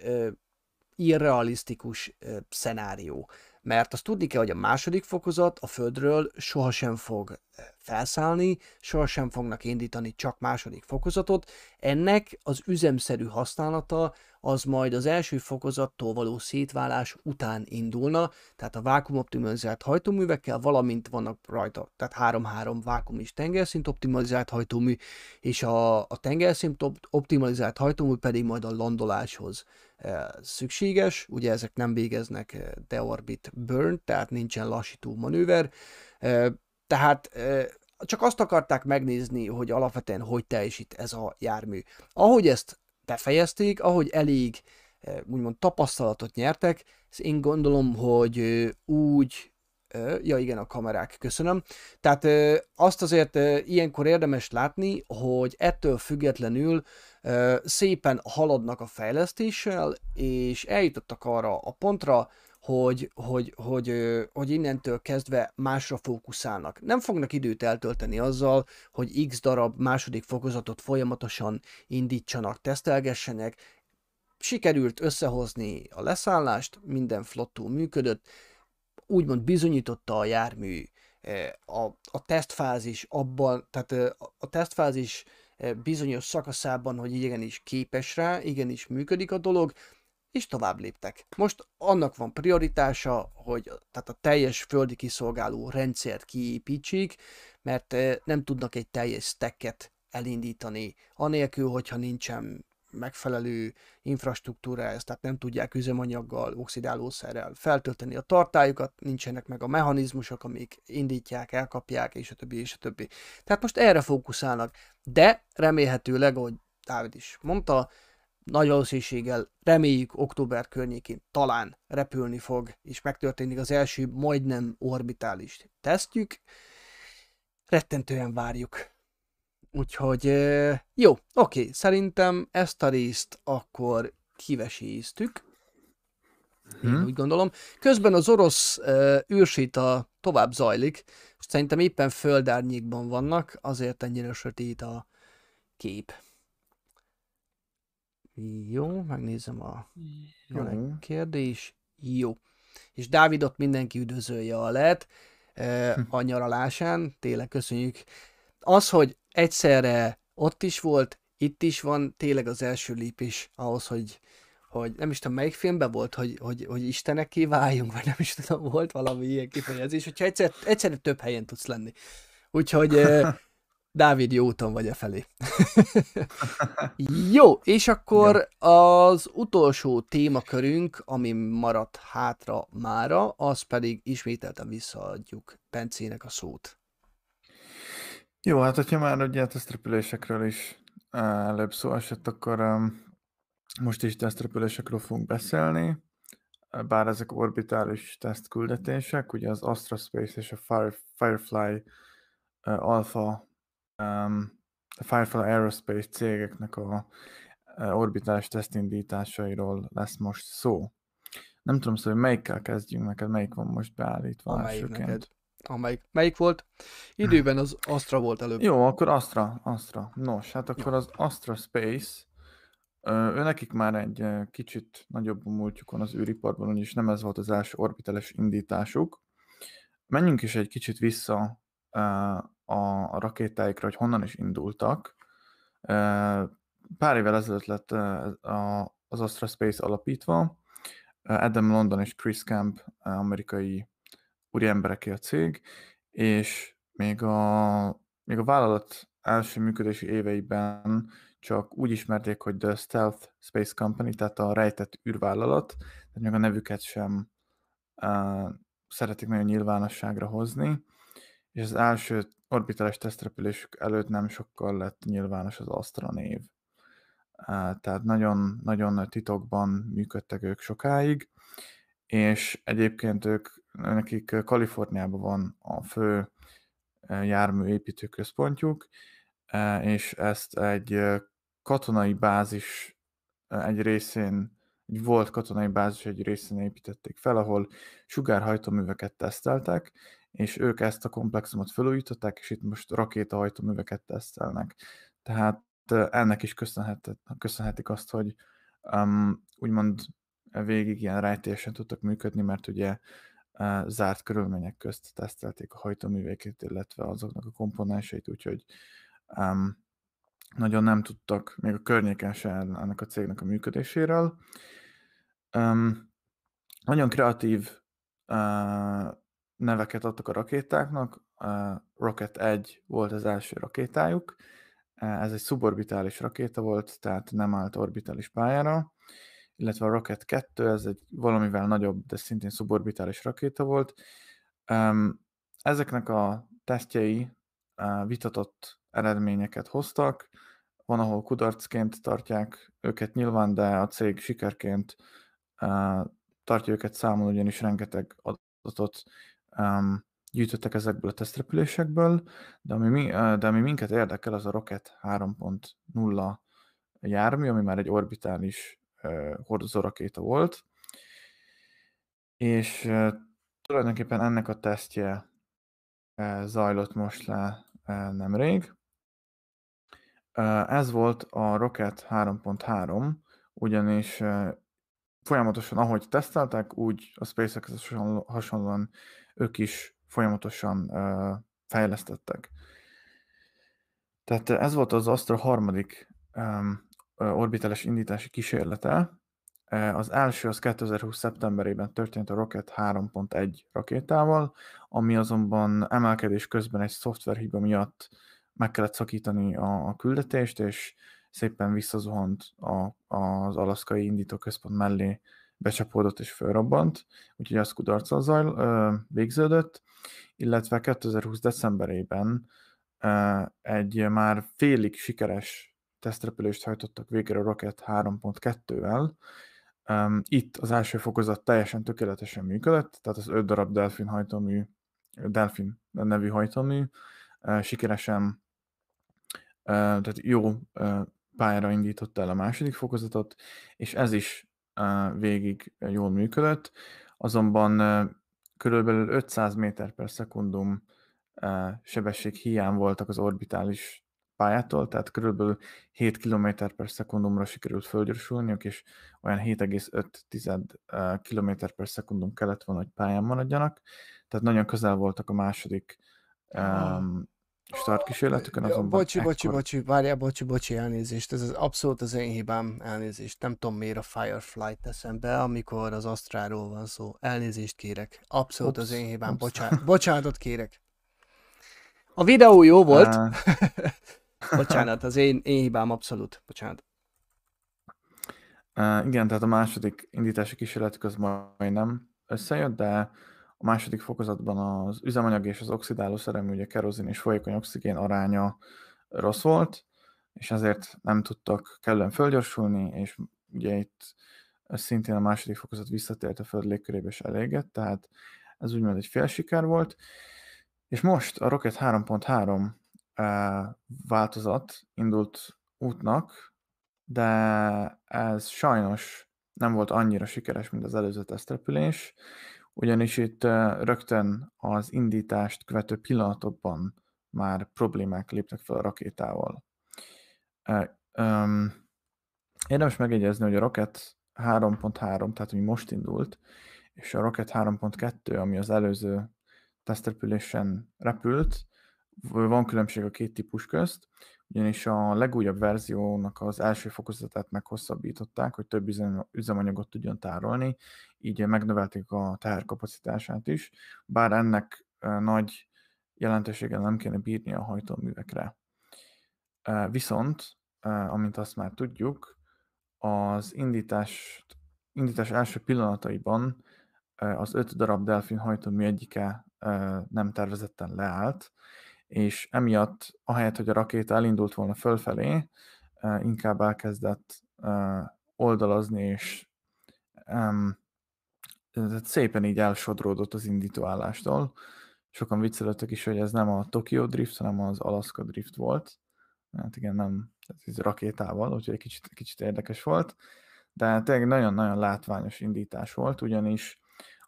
irrealisztikus szenárió mert azt tudni kell, hogy a második fokozat a Földről sohasem fog eh, felszállni, sohasem fognak indítani csak második fokozatot, ennek az üzemszerű használata az majd az első fokozattól való szétválás után indulna, tehát a vákumoptimalizált hajtóművekkel, valamint vannak rajta, tehát 3-3 vákum és tengerszint optimalizált hajtómű, és a, a tengerszint optimalizált hajtómű pedig majd a landoláshoz e, szükséges, ugye ezek nem végeznek eh, deorbit burn, tehát nincsen lassító manőver, e, tehát csak azt akarták megnézni, hogy alapvetően hogy teljesít ez a jármű. Ahogy ezt befejezték, ahogy elég úgymond tapasztalatot nyertek, én gondolom, hogy úgy, ja igen, a kamerák, köszönöm. Tehát azt azért ilyenkor érdemes látni, hogy ettől függetlenül szépen haladnak a fejlesztéssel, és eljutottak arra a pontra, hogy, hogy, hogy, hogy innentől kezdve másra fókuszálnak. Nem fognak időt eltölteni azzal, hogy x darab második fokozatot folyamatosan indítsanak, tesztelgessenek. Sikerült összehozni a leszállást, minden flottú működött, úgymond bizonyította a jármű a, a tesztfázis abban, tehát a tesztfázis bizonyos szakaszában, hogy igenis képes rá, igenis működik a dolog, és tovább léptek. Most annak van prioritása, hogy tehát a teljes földi kiszolgáló rendszert kiépítsék, mert eh, nem tudnak egy teljes stacket elindítani, anélkül, hogyha nincsen megfelelő infrastruktúra ez, tehát nem tudják üzemanyaggal, oxidálószerrel feltölteni a tartályokat, nincsenek meg a mechanizmusok, amik indítják, elkapják, és a többi, és a többi. Tehát most erre fókuszálnak, de remélhetőleg, ahogy Dávid is mondta, nagy valószínűséggel reméljük október környékén talán repülni fog, és megtörténik az első majdnem orbitális tesztjük. Rettentően várjuk. Úgyhogy jó, oké, szerintem ezt a részt akkor kiveséztük. Én hmm. úgy gondolom. Közben az orosz uh, űrsita tovább zajlik, és szerintem éppen földárnyékban vannak, azért ennyire sötét a kép. Jó, megnézem a Jó. kérdés. Jó. És Dávidot mindenki üdvözölje a lett a nyaralásán, tényleg köszönjük. Az, hogy egyszerre ott is volt, itt is van, tényleg az első lépés ahhoz, hogy, hogy nem is tudom, melyik filmben volt, hogy, hogy, hogy Istenek váljunk, vagy nem is tudom, volt valami ilyen kifejezés, hogyha egyszer, egyszerre több helyen tudsz lenni. Úgyhogy Dávid, jó úton vagy e felé. jó, és akkor az utolsó témakörünk, ami maradt hátra mára, az pedig ismételten visszaadjuk Pencének a szót. Jó, hát hogyha már ugye a tesztrepülésekről is előbb szó esett, akkor um, most is tesztrepülésekről fogunk beszélni, bár ezek orbitális tesztküldetések, ugye az Astra Space és a Fire, Firefly uh, Alpha um, a Firefly Aerospace cégeknek a uh, orbitális tesztindításairól lesz most szó. Nem tudom szó, hogy melyikkel kezdjünk neked, melyik van most beállítva Amelyik neked. Amelyik. Melyik volt? Időben az Astra volt előbb. Jó, akkor Astra. Astra. Nos, hát akkor az Astra Space, ő nekik már egy kicsit nagyobb múltjukon az űriparban, úgyis nem ez volt az első orbitales indításuk. Menjünk is egy kicsit vissza a rakétáikra, hogy honnan is indultak. Pár évvel ezelőtt lett az Astra Space alapítva. Adam London és Chris Camp amerikai úri embereké a cég, és még a, még a vállalat első működési éveiben csak úgy ismerték, hogy The Stealth Space Company, tehát a rejtett űrvállalat, tehát még a nevüket sem uh, szeretik nagyon nyilvánosságra hozni, és az első orbitális tesztrepülésük előtt nem sokkal lett nyilvános az Astra név. Tehát nagyon, nagyon titokban működtek ők sokáig, és egyébként ők, nekik Kaliforniában van a fő jármű építőközpontjuk, és ezt egy katonai bázis egy részén, egy volt katonai bázis egy részén építették fel, ahol sugárhajtóműveket teszteltek, és ők ezt a komplexumot felújították, és itt most rakétahajtóműveket tesztelnek. Tehát ennek is köszönhet, köszönhetik azt, hogy um, úgymond végig ilyen rejtélyesen tudtak működni, mert ugye uh, zárt körülmények közt tesztelték a hajtóműveket, illetve azoknak a komponenseit, úgyhogy um, nagyon nem tudtak még a környéken se ennek a cégnek a működéséről. Um, nagyon kreatív uh, neveket adtak a rakétáknak. Rocket 1 volt az első rakétájuk. Uh, ez egy szuborbitális rakéta volt, tehát nem állt orbitális pályára, illetve a Rocket 2, ez egy valamivel nagyobb, de szintén szuborbitális rakéta volt. Ezeknek a tesztjei uh, vitatott eredményeket hoztak, van, ahol kudarcként tartják őket nyilván, de a cég sikerként uh, tartja őket számon, ugyanis rengeteg adatot um, gyűjtöttek ezekből a tesztrepülésekből, de ami, de ami minket érdekel, az a Rocket 3.0 jármű, ami már egy orbitális uh, hordozórakéta volt, és uh, tulajdonképpen ennek a tesztje uh, zajlott most le uh, nemrég, ez volt a Rocket 3.3, ugyanis folyamatosan, ahogy teszteltek, úgy a SpaceX hasonlóan ők is folyamatosan fejlesztettek. Tehát ez volt az Astra harmadik orbitális indítási kísérlete. Az első az 2020. szeptemberében történt a Rocket 3.1 rakétával, ami azonban emelkedés közben egy szoftverhiba miatt meg kellett szakítani a, küldetést, és szépen visszazuhant a, az alaszkai indítóközpont mellé, becsapódott és felrobbant, úgyhogy az kudarccal zajl, ö, végződött, illetve 2020. decemberében ö, egy már félig sikeres tesztrepülést hajtottak végre a Rocket 3.2-vel. Itt az első fokozat teljesen tökéletesen működött, tehát az 5 darab Delfin hajtómű, Delfin nevű hajtómű sikeresen, tehát jó pályára indította el a második fokozatot, és ez is végig jól működött, azonban körülbelül 500 méter per szekundum sebesség hiány voltak az orbitális pályától, tehát körülbelül 7 km per szekundumra sikerült fölgyorsulniuk, és olyan 7,5 km per szekundum kellett volna, hogy pályán maradjanak, tehát nagyon közel voltak a második um, startkísérletükön, azonban Bocsi, ekkor... bocsi, bocsi, várjál, bocsi, bocsi, elnézést, ez az abszolút az én hibám, elnézést, nem tudom miért a Firefly teszem be, amikor az Asztráról van szó, elnézést kérek, abszolút Ups, az én hibám, bocsánat, bocsánatot kérek. A videó jó volt, Uh, bocsánat, az én, én hibám abszolút, bocsánat. Uh, igen, tehát a második indítási kísérletük az majdnem összejött, de a második fokozatban az üzemanyag és az oxidáló szerem, ugye kerozin és folyékony oxigén aránya rossz volt, és ezért nem tudtak kellően fölgyorsulni, és ugye itt szintén a második fokozat visszatért a föld légkörébe és elégett, tehát ez úgymond egy fél siker volt. És most a Rocket 3.3 uh, változat indult útnak, de ez sajnos nem volt annyira sikeres, mint az előző tesztrepülés, ugyanis itt uh, rögtön az indítást követő pillanatokban már problémák léptek fel a rakétával. Um, érdemes megjegyezni, hogy a Rocket 3.3, tehát ami most indult, és a Rocket 3.2, ami az előző tesztrepülésen repült, van különbség a két típus közt, ugyanis a legújabb verziónak az első fokozatát meghosszabbították, hogy több üzem- üzemanyagot tudjon tárolni, így megnövelték a teherkapacitását is, bár ennek nagy jelentősége nem kéne bírni a hajtóművekre. Viszont, amint azt már tudjuk, az indítást, indítás első pillanataiban az öt darab delfin hajtómű egyike nem tervezetten leállt, és emiatt, ahelyett, hogy a rakéta elindult volna fölfelé, inkább elkezdett oldalazni, és tehát szépen így elsodródott az indítóállástól. Sokan viccelődtek is, hogy ez nem a Tokyo Drift, hanem az Alaska Drift volt. Hát igen, nem tehát ez rakétával, úgyhogy egy kicsit, kicsit érdekes volt. De tényleg nagyon-nagyon látványos indítás volt, ugyanis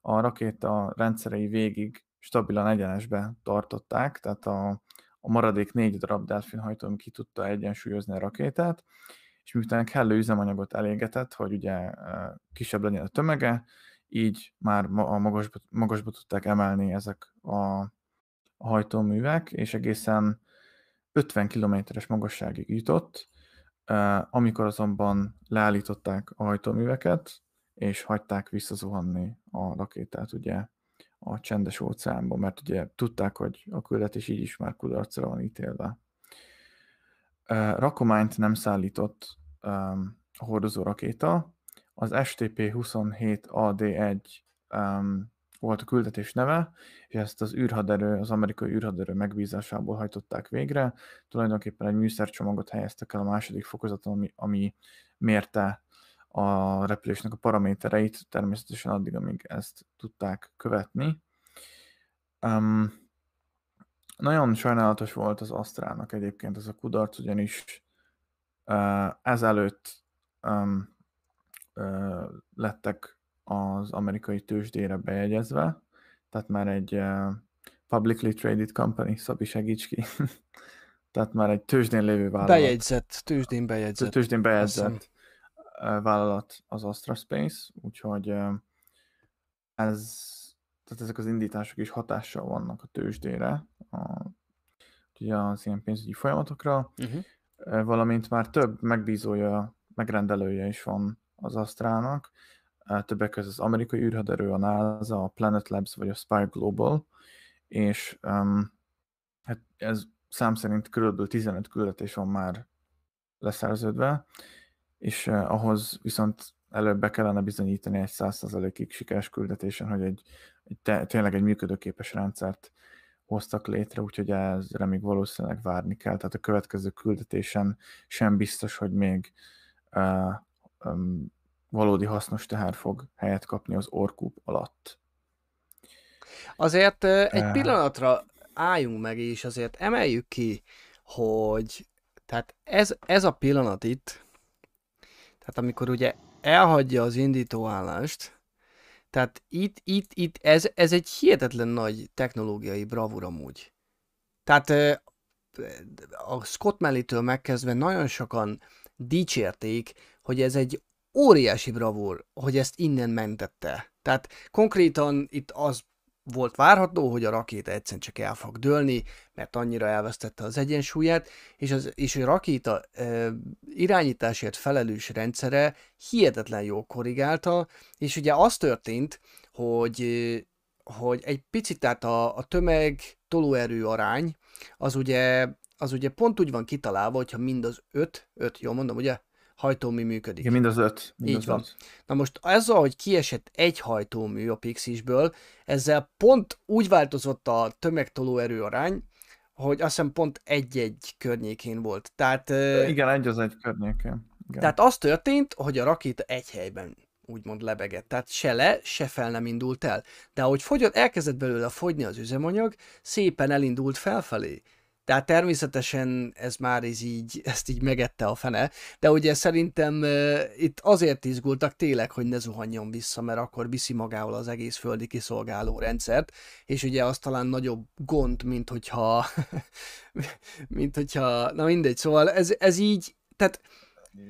a rakéta rendszerei végig stabilan egyenesbe tartották, tehát a, a maradék négy darab delfinhajtó ki tudta egyensúlyozni a rakétát, és miután kellő üzemanyagot elégetett, hogy ugye eh, kisebb legyen a tömege, így már a magasba, magasba tudták emelni ezek a, hajtóművek, és egészen 50 kilométeres magasságig jutott, amikor azonban leállították a hajtóműveket, és hagyták visszazuhanni a rakétát ugye a csendes óceánba, mert ugye tudták, hogy a küldetés így is már kudarcra van ítélve. Rakományt nem szállított a hordozó rakéta, az STP-27AD1 um, volt a küldetés neve, és ezt az űrhaderő, az amerikai űrhaderő megbízásából hajtották végre. Tulajdonképpen egy műszercsomagot helyeztek el a második fokozaton, ami, ami mérte a repülésnek a paramétereit, természetesen addig, amíg ezt tudták követni. Um, nagyon sajnálatos volt az Asztrának egyébként ez a kudarc, ugyanis uh, ezelőtt um, lettek az amerikai tőzsdére bejegyezve, tehát már egy publicly traded company, Szabi segíts ki, tehát már egy tőzsdén lévő vállalat. Bejegyzett, tőzsdén bejegyzett. Tőzsdén bejegyzett vállalat az Astra Space, úgyhogy ez, tehát ezek az indítások is hatással vannak a tőzsdére, a, ugye az ilyen pénzügyi folyamatokra, Uh-huh. valamint már több megbízója, megrendelője is van az Astrának, többek között az amerikai űrhaderő, a NASA, a Planet Labs vagy a Spire Global, és um, hát ez szám szerint körülbelül 15 küldetés van már leszerződve, és uh, ahhoz viszont előbb be kellene bizonyítani egy 100%-ig sikeres küldetésen, hogy egy, egy te, tényleg egy működőképes rendszert hoztak létre, úgyhogy ezre még valószínűleg várni kell. Tehát a következő küldetésen sem biztos, hogy még uh, um, valódi hasznos teher fog helyet kapni az orkúp alatt. Azért egy pillanatra álljunk meg, és azért emeljük ki, hogy tehát ez, ez a pillanat itt, tehát amikor ugye elhagyja az indítóállást, tehát itt, itt, itt ez, ez egy hihetetlen nagy technológiai bravúr amúgy. Tehát a Scott Mellitől megkezdve nagyon sokan dicsérték, hogy ez egy óriási bravúr, hogy ezt innen mentette. Tehát konkrétan itt az volt várható, hogy a rakéta egyszerűen csak el fog dőlni, mert annyira elvesztette az egyensúlyát, és, az, és a rakéta e, irányításért felelős rendszere hihetetlen jól korrigálta, és ugye az történt, hogy, hogy egy picit, tehát a, a tömeg tolóerő arány, az ugye, az ugye pont úgy van kitalálva, hogyha mind az öt, öt, jól mondom, ugye? Hajtómű működik. Igen, mind az öt. Mind Így az van. Öt. Na most ezzel, hogy kiesett egy hajtómű a Pixisből, ezzel pont úgy változott a tömegtolóerő arány, hogy azt hiszem pont egy-egy környékén volt. Tehát, Igen, egy az egy környékén. Igen. tehát az történt, hogy a rakéta egy helyben úgymond lebegett. Tehát se le, se fel nem indult el. De ahogy fogyott, elkezdett belőle fogyni az üzemanyag, szépen elindult felfelé. Tehát természetesen ez már ez így, ezt így megette a fene, de ugye szerintem uh, itt azért izgultak tényleg, hogy ne zuhanjon vissza, mert akkor viszi magával az egész földi kiszolgáló rendszert, és ugye az talán nagyobb gond, mint hogyha, mint hogyha, na mindegy, szóval ez, ez így, tehát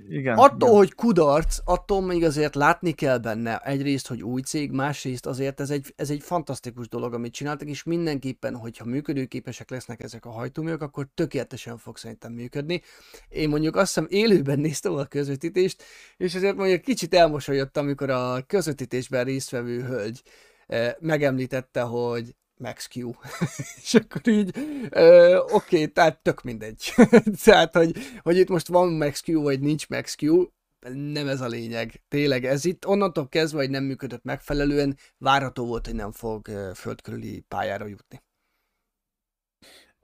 igen, Attól, igen. hogy kudarc, attól még azért látni kell benne egyrészt, hogy új cég, másrészt azért ez egy, ez egy fantasztikus dolog, amit csináltak, és mindenképpen, hogyha működőképesek lesznek ezek a hajtóművek, akkor tökéletesen fog szerintem működni. Én mondjuk azt hiszem élőben néztem a közvetítést, és azért mondjuk kicsit elmosolyodtam, amikor a közvetítésben résztvevő hölgy eh, megemlítette, hogy Max Q. és akkor így, oké, okay, tehát tök mindegy. tehát, hogy, hogy itt most van Max Q, vagy nincs Max Q, nem ez a lényeg. Tényleg, ez itt onnantól kezdve, hogy nem működött megfelelően, várható volt, hogy nem fog földkörüli pályára jutni.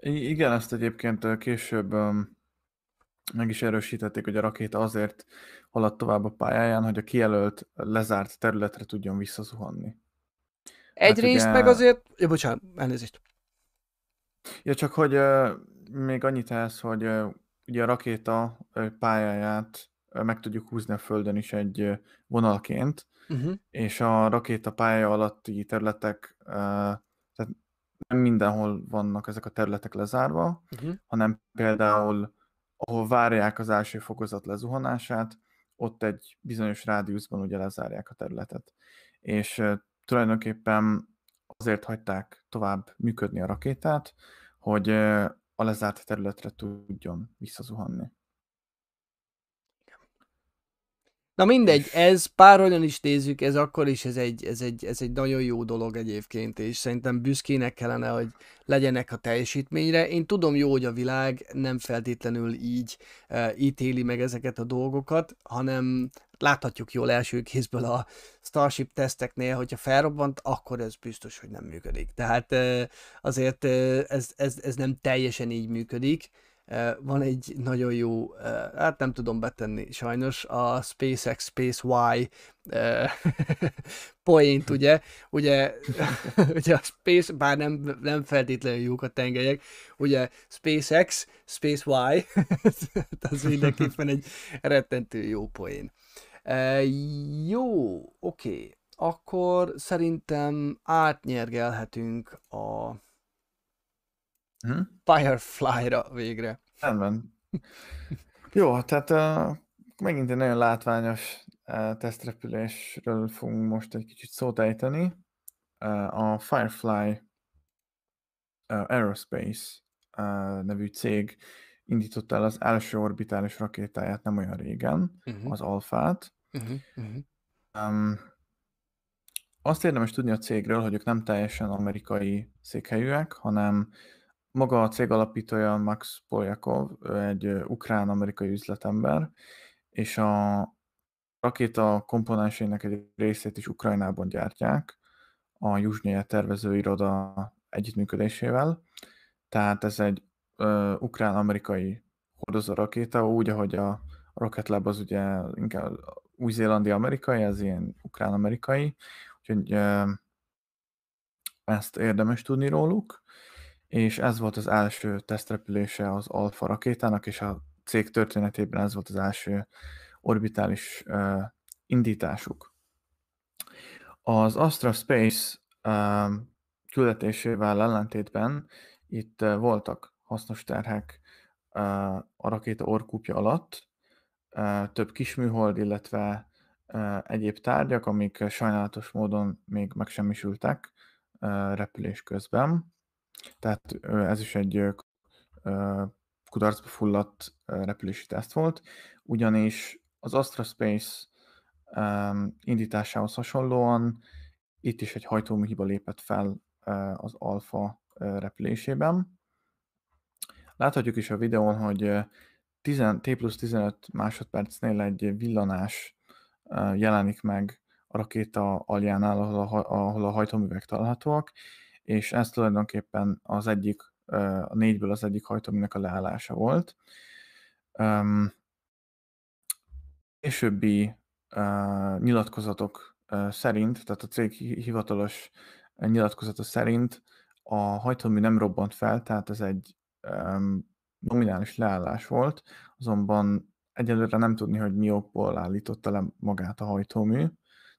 Igen, ezt egyébként később öm, meg is erősítették, hogy a rakéta azért haladt tovább a pályáján, hogy a kijelölt lezárt területre tudjon visszazuhanni. Egyrészt ugye- meg azért, ja, bocsánat, elnézést. Ja, csak hogy ö, még annyit ehhez, hogy ö, ugye a rakéta pályáját ö, meg tudjuk húzni a Földön is egy ö, vonalként, Uh-huh. és a rakéta pálya alatti területek, ö, tehát nem mindenhol vannak ezek a területek lezárva, Uh-huh. hanem például, ahol várják az első fokozat lezuhanását, ott egy bizonyos rádiuszban ugye lezárják a területet. És tulajdonképpen azért hagyták tovább működni a rakétát, hogy a lezárt területre tudjon visszazuhanni. Na mindegy, ez párhogyan is nézzük, ez akkor is ez egy, ez, egy, ez egy nagyon jó dolog egyébként, és szerintem büszkének kellene, hogy legyenek a teljesítményre. Én tudom jó, hogy a világ nem feltétlenül így uh, ítéli meg ezeket a dolgokat, hanem láthatjuk jól első kézből a Starship teszteknél, hogyha felrobbant, akkor ez biztos, hogy nem működik. Tehát azért ez, ez, ez nem teljesen így működik. Van egy nagyon jó, hát nem tudom betenni sajnos, a SpaceX Space Y poént, ugye, ugye, ugye a Space, bár nem, nem feltétlenül jók a tengelyek, ugye SpaceX, Space Y, az mindenképpen egy rettentő jó poén. Uh, jó, oké, okay. akkor szerintem átnyergelhetünk a Hm? Firefly-ra végre. Rendben. Jó, tehát uh, megint egy nagyon látványos uh, tesztrepülésről fogunk most egy kicsit szót ejteni. Uh, a Firefly uh, Aerospace uh, nevű cég indította el az első orbitális rakétáját nem olyan régen, Uh-huh. az Alfát. Uh-huh. Uh-huh. Um, azt érdemes tudni a cégről, hogy ők nem teljesen amerikai székhelyűek, hanem maga a cég alapítója Max Poljakov, egy ukrán-amerikai üzletember, és a rakéta komponenseinek egy részét is Ukrajnában gyártják, a Juzsnyeje tervezőiroda együttműködésével. Tehát ez egy ukrán-amerikai hordozó rakéta, úgy, ahogy a Rocket Lab az ugye inkább új-zélandi amerikai, ez ilyen ukrán-amerikai, úgyhogy ö, ezt érdemes tudni róluk, és ez volt az első tesztrepülése az Alpha rakétának, és a cég történetében ez volt az első orbitális indításuk. Az Astra Space küldetésével ellentétben itt voltak hasznos terhek a rakéta orkúpja alatt, több kisműhold, illetve egyéb tárgyak, amik sajnálatos módon még megsemmisültek repülés közben. Tehát ez is egy kudarcba fulladt repülési teszt volt, ugyanis az Astra Space indításához hasonlóan itt is egy hajtómű hiba lépett fel az alfa repülésében. Láthatjuk is a videón, hogy 10, T plusz 15 másodpercnél egy villanás jelenik meg a rakéta aljánál, ahol a, ahol a hajtóművek találhatóak, és ez tulajdonképpen az egyik, a négyből az egyik hajtóműnek a leállása volt. Későbbi nyilatkozatok szerint, tehát a cég hivatalos nyilatkozata szerint a hajtómű nem robbant fel, tehát ez egy nominális leállás volt, azonban egyelőre nem tudni, hogy mi okból állította le magát a hajtómű,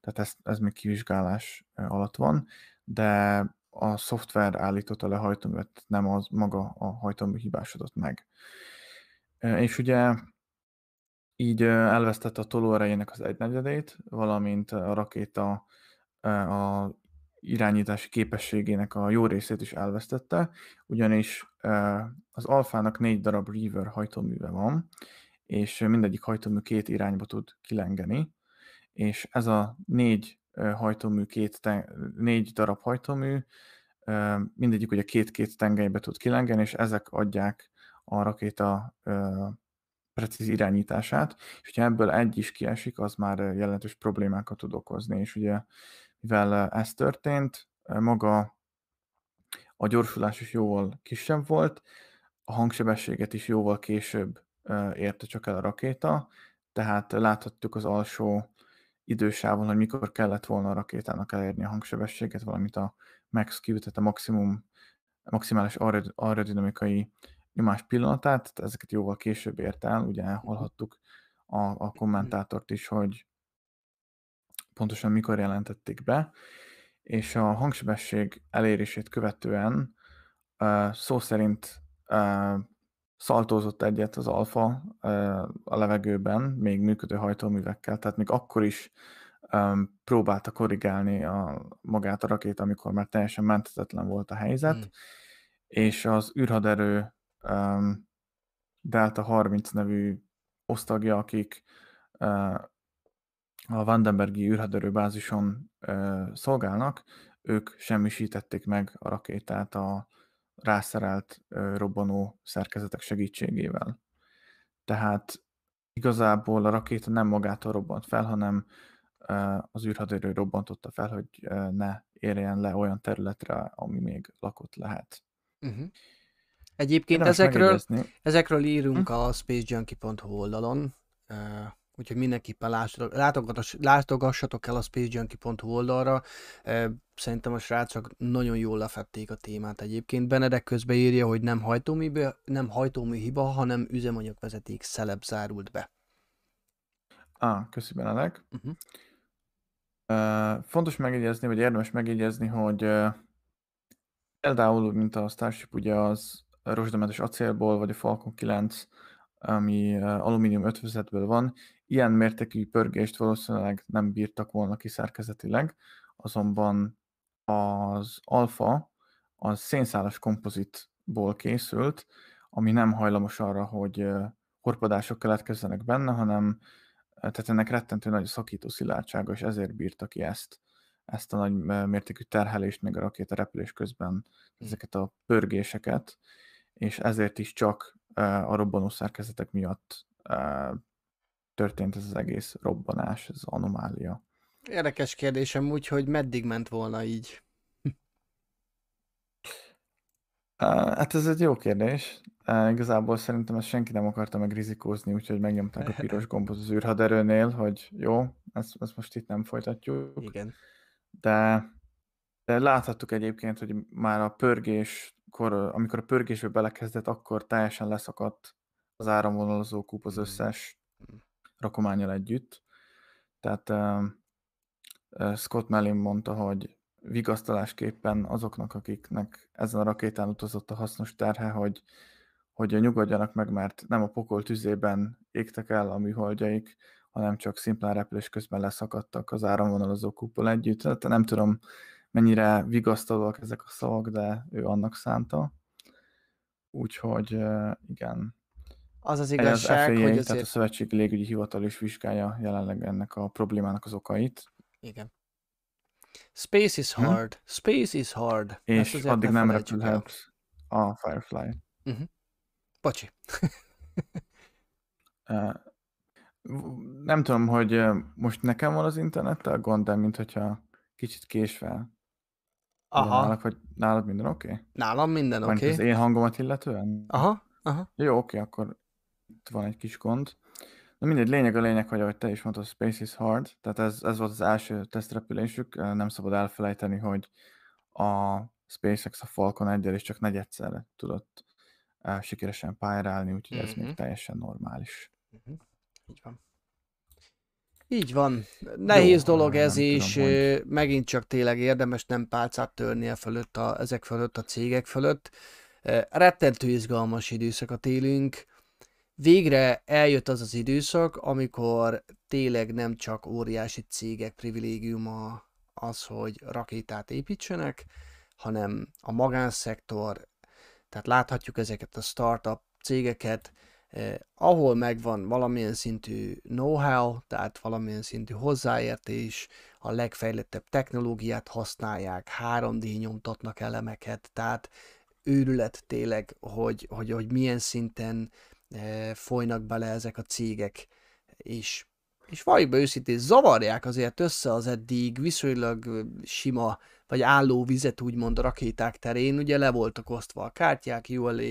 tehát ez, ez még kivizsgálás alatt van, de a szoftver állította le hajtóművet, nem az maga a hajtómű hibásodott meg. És ugye így elvesztette a tolóerejének az egynegyedét, valamint a rakéta a irányítási képességének a jó részét is elvesztette, ugyanis az alfának négy darab Reaver hajtóműve van, és mindegyik hajtómű két irányba tud kilengeni, és ez a négy hajtómű, két ten, négy darab hajtómű, mindegyik ugye két-két tengelybe tud kilengeni, és ezek adják a rakéta precíz irányítását, és hogyha ebből egy is kiesik, az már jelentős problémákat tud okozni, és ugye mivel ez történt, maga a gyorsulás is jóval kisebb volt, a hangsebességet is jóval később érte csak el a rakéta, tehát láthattuk az alsó idősávon, hogy mikor kellett volna a rakétának elérni a hangsebességet, valamint a max Q, tehát a maximum, maximális aerodinamikai nyomás pillanatát, tehát ezeket jóval később ért el, ugye hallhattuk a, a kommentátort is, hogy pontosan mikor jelentették be, és a hangsebesség elérését követően uh, szó szerint uh, szaltózott egyet az alfa uh, a levegőben, még működő hajtóművekkel, tehát még akkor is um, próbálta korrigálni a, magát a rakét, amikor már teljesen mentetetlen volt a helyzet, mm. és az űrhaderő um, Delta 30 nevű osztagja, akik uh, a Vandenbergi űrhaderő bázison uh, szolgálnak, ők semmisítették meg a rakétát a rászerelt uh, robbanó szerkezetek segítségével. Tehát igazából a rakéta nem magától robbant fel, hanem az űrhaderő robbantotta fel, hogy ne érjen le olyan területre, ami még lakott lehet. Uh-huh. Egyébként ezekről, ezekről írunk hm? a spacejunkie.hu oldalon, úgyhogy mindenképpen látogassatok el a spacejunkie.hu oldalra. Uh, szerintem a srácok nagyon jól lefették a témát egyébként. Benedek közben írja, hogy nem hajtómű, nem hajtómű hiba, hanem üzemanyagvezeték szelep zárult be. Ah, köszi Benedek. Uh-huh. Uh, fontos megjegyezni, vagy érdemes megjegyezni, hogy uh, például, mint a Starship, ugye az rozsdamentes acélból, vagy a Falcon 9, ami alumínium ötvözetből van, ilyen mértékű pörgést valószínűleg nem bírtak volna kiszerkezetileg, azonban az alfa az szénszálas kompozitból készült, ami nem hajlamos arra, hogy horpadások keletkezzenek benne, hanem tehát ennek rettentő nagy szakító szilárdsága, és ezért bírta ki ezt, ezt a nagy mértékű terhelést, meg a rakéta repülés közben hm. ezeket a pörgéseket, és ezért is csak a robbanó szerkezetek miatt történt ez az egész robbanás, ez anomália. Érdekes kérdésem úgy, hogy meddig ment volna így? Hát ez egy jó kérdés. Igazából szerintem ezt senki nem akarta meg rizikózni, úgyhogy megnyomták a piros gombot az űrhaderőnél, hogy jó, ezt, ezt most itt nem folytatjuk. Igen. De, de láthattuk egyébként, hogy már a pörgés akkor, amikor a pörgésbe belekezdett, akkor teljesen leszakadt az áramvonalazó kúp az mm. összes rakományal együtt. Tehát Scott Mellin mondta, hogy vigasztalásképpen azoknak, akiknek ezen a rakétán utazott a hasznos terhe, hogy, hogy nyugodjanak meg, mert nem a pokol tüzében égtek el a műholdjaik, hanem csak szimplán repülés közben leszakadtak az áramvonalazó kuppal együtt. Tehát nem tudom, mennyire vigasztalóak ezek a szavak, de ő annak szánta. Úgyhogy igen. Az az igazság, az FAA, hogy azért... tehát a Szövetségi Légügyi Hivatal is vizsgálja jelenleg ennek a problémának az okait. Igen. Space is hm? hard. Hm? Space is hard. És addig ne nem repülhet a Firefly. Uh-huh. Bocsi. nem tudom, hogy most nekem van az internettel gond, de mint hogyha kicsit késve. Aha. Nálad, vagy nálad minden oké? Okay? Nálam minden oké. Okay. az én hangomat illetően? Aha, aha. Jó, oké, okay, akkor itt van egy kis gond. Na mindegy, lényeg a lényeg, hogy ahogy te is mondtad, Space is hard, tehát ez, ez volt az első tesztrepülésük, nem szabad elfelejteni, hogy a SpaceX a Falcon 1 is csak negyedszer tudott sikeresen pályára állni, úgyhogy mm-hmm. ez még mhm. teljesen normális. Mm-hmm. Így van. Így van. Nehéz Jó, dolog ez, és hogy... megint csak tényleg érdemes nem pálcát törni a fölött a, ezek fölött, a cégek fölött. Rettentő izgalmas időszakat élünk. Végre eljött az az időszak, amikor tényleg nem csak óriási cégek privilégiuma az, hogy rakétát építsenek, hanem a magánszektor, tehát láthatjuk ezeket a startup cégeket, eh, ahol megvan valamilyen szintű know-how, tehát valamilyen szintű hozzáértés, a legfejlettebb technológiát használják, 3D nyomtatnak elemeket, tehát őrület tényleg, hogy, hogy, hogy milyen szinten folynak bele ezek a cégek, és és be őszintén, zavarják azért össze az eddig viszonylag sima, vagy álló vizet úgymond a rakéták terén, ugye le voltak osztva a kártyák, ULA,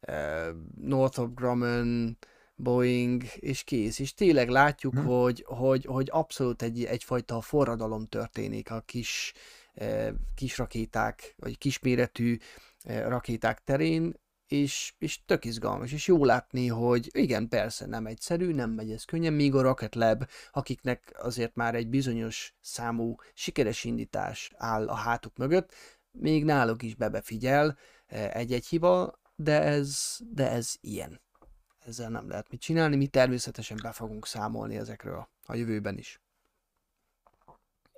eh, Northrop Grumman, Boeing, és kész. És tényleg látjuk, hmm. hogy, hogy, hogy abszolút egy, egyfajta forradalom történik a kis, eh, kis rakéták, vagy kisméretű eh, rakéták terén, és, és tök izgalmas, és jó látni, hogy igen, persze nem egyszerű, nem megy ez könnyen, míg a Rocket Lab, akiknek azért már egy bizonyos számú sikeres indítás áll a hátuk mögött, még náluk is bebefigyel e, egy-egy hiba, de ez, de ez ilyen. Ezzel nem lehet mit csinálni, mi természetesen be fogunk számolni ezekről a jövőben is.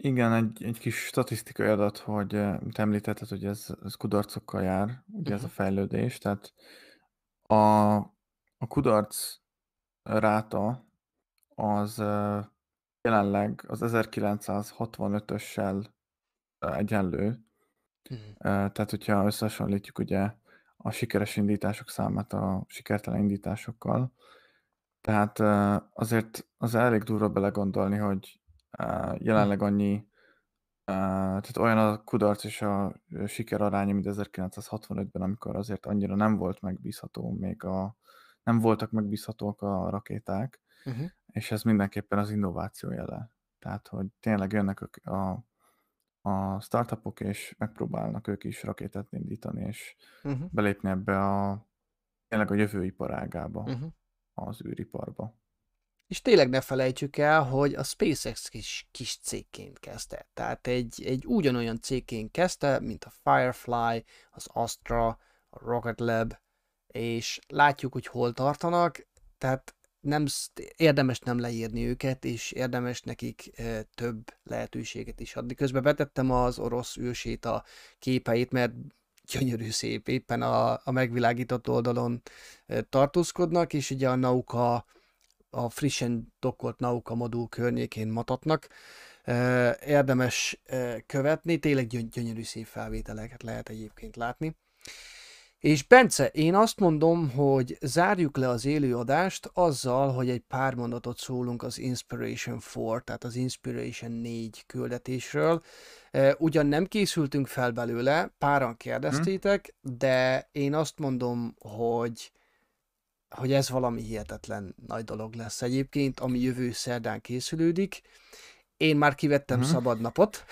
Igen, egy, egy kis statisztikai adat, hogy te említetted, hogy ez, ez kudarcokkal jár, ugye ez a mhm. fejlődés, tehát a, a kudarc ráta az jelenleg az 1965-össel eh, egyenlő, Mhm. tehát hogyha összehasonlítjuk ugye a sikeres indítások számát a sikertelen indításokkal, tehát azért az elég durva belegondolni, hogy jelenleg annyi, tehát olyan a kudarc és a siker aránya, mint 1965-ben, amikor azért annyira nem volt megbízható még a, nem voltak megbízhatóak a rakéták, uh-huh. és ez mindenképpen az innováció jele. Tehát, hogy tényleg jönnek a, a, a startupok, és megpróbálnak ők is rakétát indítani, és uh-huh. belépni ebbe a tényleg a jövő iparágába, uh-huh. az űriparba. És tényleg ne felejtsük el, hogy a SpaceX kis, kis cégként kezdte. Tehát egy, egy ugyanolyan cégként kezdte, mint a Firefly, az Astra, a Rocket Lab, és látjuk, hogy hol tartanak, tehát nem, érdemes nem leírni őket, és érdemes nekik e, több lehetőséget is adni. Közben betettem az orosz űrsét a képeit, mert gyönyörű szép, éppen a, a megvilágított oldalon e, tartózkodnak, és ugye a Nauka a frissen dokkolt Nauka modul környékén matatnak. Érdemes követni, tényleg gyönyörű szép felvételeket lehet egyébként látni. És Bence, én azt mondom, hogy zárjuk le az élőadást azzal, hogy egy pár mondatot szólunk az Inspiration 4, tehát az Inspiration 4 küldetésről. Ugyan nem készültünk fel belőle, páran kérdeztétek, de én azt mondom, hogy hogy ez valami hihetetlen nagy dolog lesz egyébként, ami jövő szerdán készülődik, én már kivettem Mhm. szabad napot,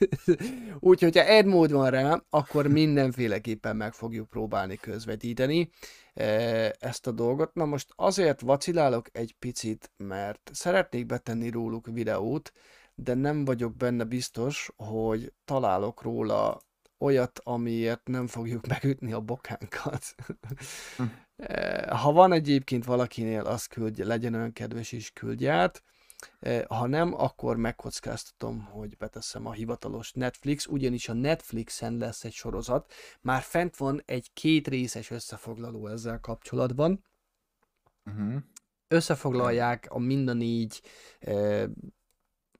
úgyhogy ha egy mód van rá, akkor mindenféleképpen meg fogjuk próbálni közvetíteni eh, ezt a dolgot. Na most azért vacilálok egy picit, mert szeretnék betenni róluk videót, de nem vagyok benne biztos, hogy találok róla olyat, amiért nem fogjuk megütni a bokánkat. Eh, Ha van egyébként valakinél, azt küldje, legyen olyan kedves is küldje át. Eh, Ha nem, akkor megkockáztatom, hogy beteszem a hivatalos Netflix, ugyanis a Netflixen lesz egy sorozat. Már fent van egy két részes összefoglaló ezzel kapcsolatban. Uh-huh. Összefoglalják a mind a négy eh,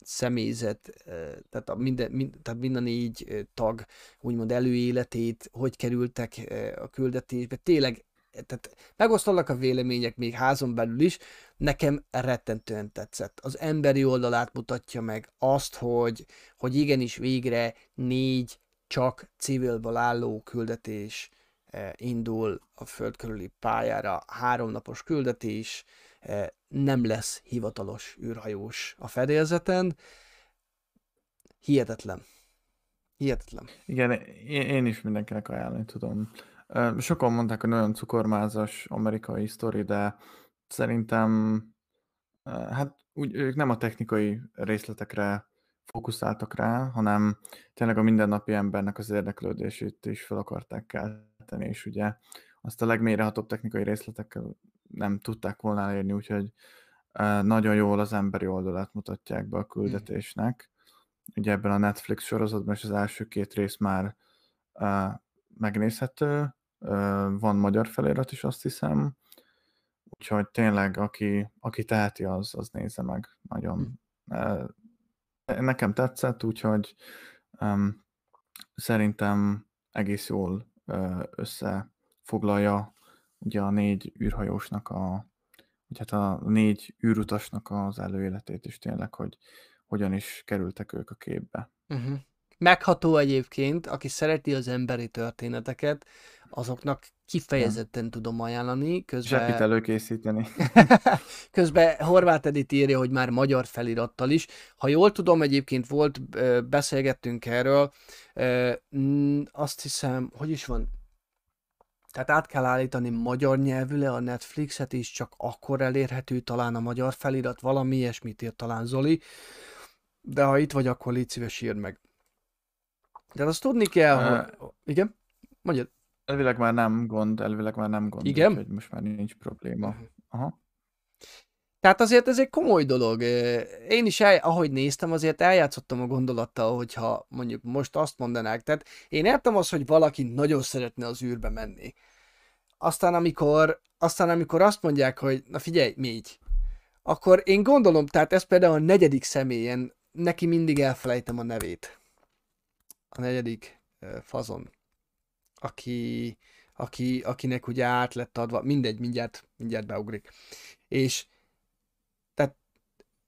személyzet, eh, tehát, a minden, mind, tehát mind a négy tag úgymond előéletét, hogy kerültek a küldetésbe. Tényleg, tehát megosztanak a vélemények még házon belül is, nekem rettentően tetszett. Az emberi oldalát mutatja meg azt, hogy, hogy igenis végre négy csak civilből álló küldetés eh, indul a föld körüli pályára, háromnapos küldetés, eh, nem lesz hivatalos űrhajós a fedélzeten. Hihetetlen. Hihetetlen. Igen, én, is mindenkinek ajánlani tudom. Sokan mondták, hogy nagyon cukormázas amerikai sztori, de szerintem hát úgy, ők nem a technikai részletekre fókuszáltak rá, hanem tényleg a mindennapi embernek az érdeklődését is fel akarták kelteni, és ugye azt a legmélyrehatóbb technikai részletekkel nem tudták volna elérni, úgyhogy nagyon jól az emberi oldalát mutatják be a küldetésnek. Ugye ebben a Netflix sorozatban is az első két rész már megnézhető, van magyar felirat is azt hiszem, úgyhogy tényleg aki, aki teheti, az, az nézze meg. Nagyon uh, nekem tetszett, úgyhogy um, szerintem egész jól összefoglalja ugye a négy űrhajósnak a vagy hát a négy űrutasnak az előéletét is tényleg, hogy hogyan is kerültek ők a képbe. Uh-huh. Megható egyébként, aki szereti az emberi történeteket, azoknak kifejezetten tudom ajánlani. Zsepit Közben, előkészíteni. közben Horváth Edith írja, hogy már magyar felirattal is. Ha jól tudom, egyébként volt, beszélgettünk erről, azt hiszem, hogy is van, tehát át kell állítani magyar nyelvűre a Netflixet is, csak akkor elérhető talán a magyar felirat, valami ilyesmit írt talán Zoli. De ha itt vagy, akkor légy szíves írd meg. De azt tudni kell, Ö, hogy... Igen? Mondjad. Elvileg már nem gond, elvileg már nem gond, Igen? úgyhogy most már nincs probléma. Aha. Tehát azért ez egy komoly dolog. Én is, el, ahogy néztem, azért eljátszottam a gondolattal, hogyha mondjuk most azt mondanák. Tehát én értem azt, hogy valaki nagyon szeretne az űrbe menni. Aztán amikor, aztán amikor azt mondják, hogy na figyelj, négy, akkor én gondolom, tehát ez például a negyedik személyen, neki mindig elfelejtem a nevét. A negyedik fazon, aki, aki, akinek ugye át lett adva, mindegy, mindjárt, mindjárt beugrik. És tehát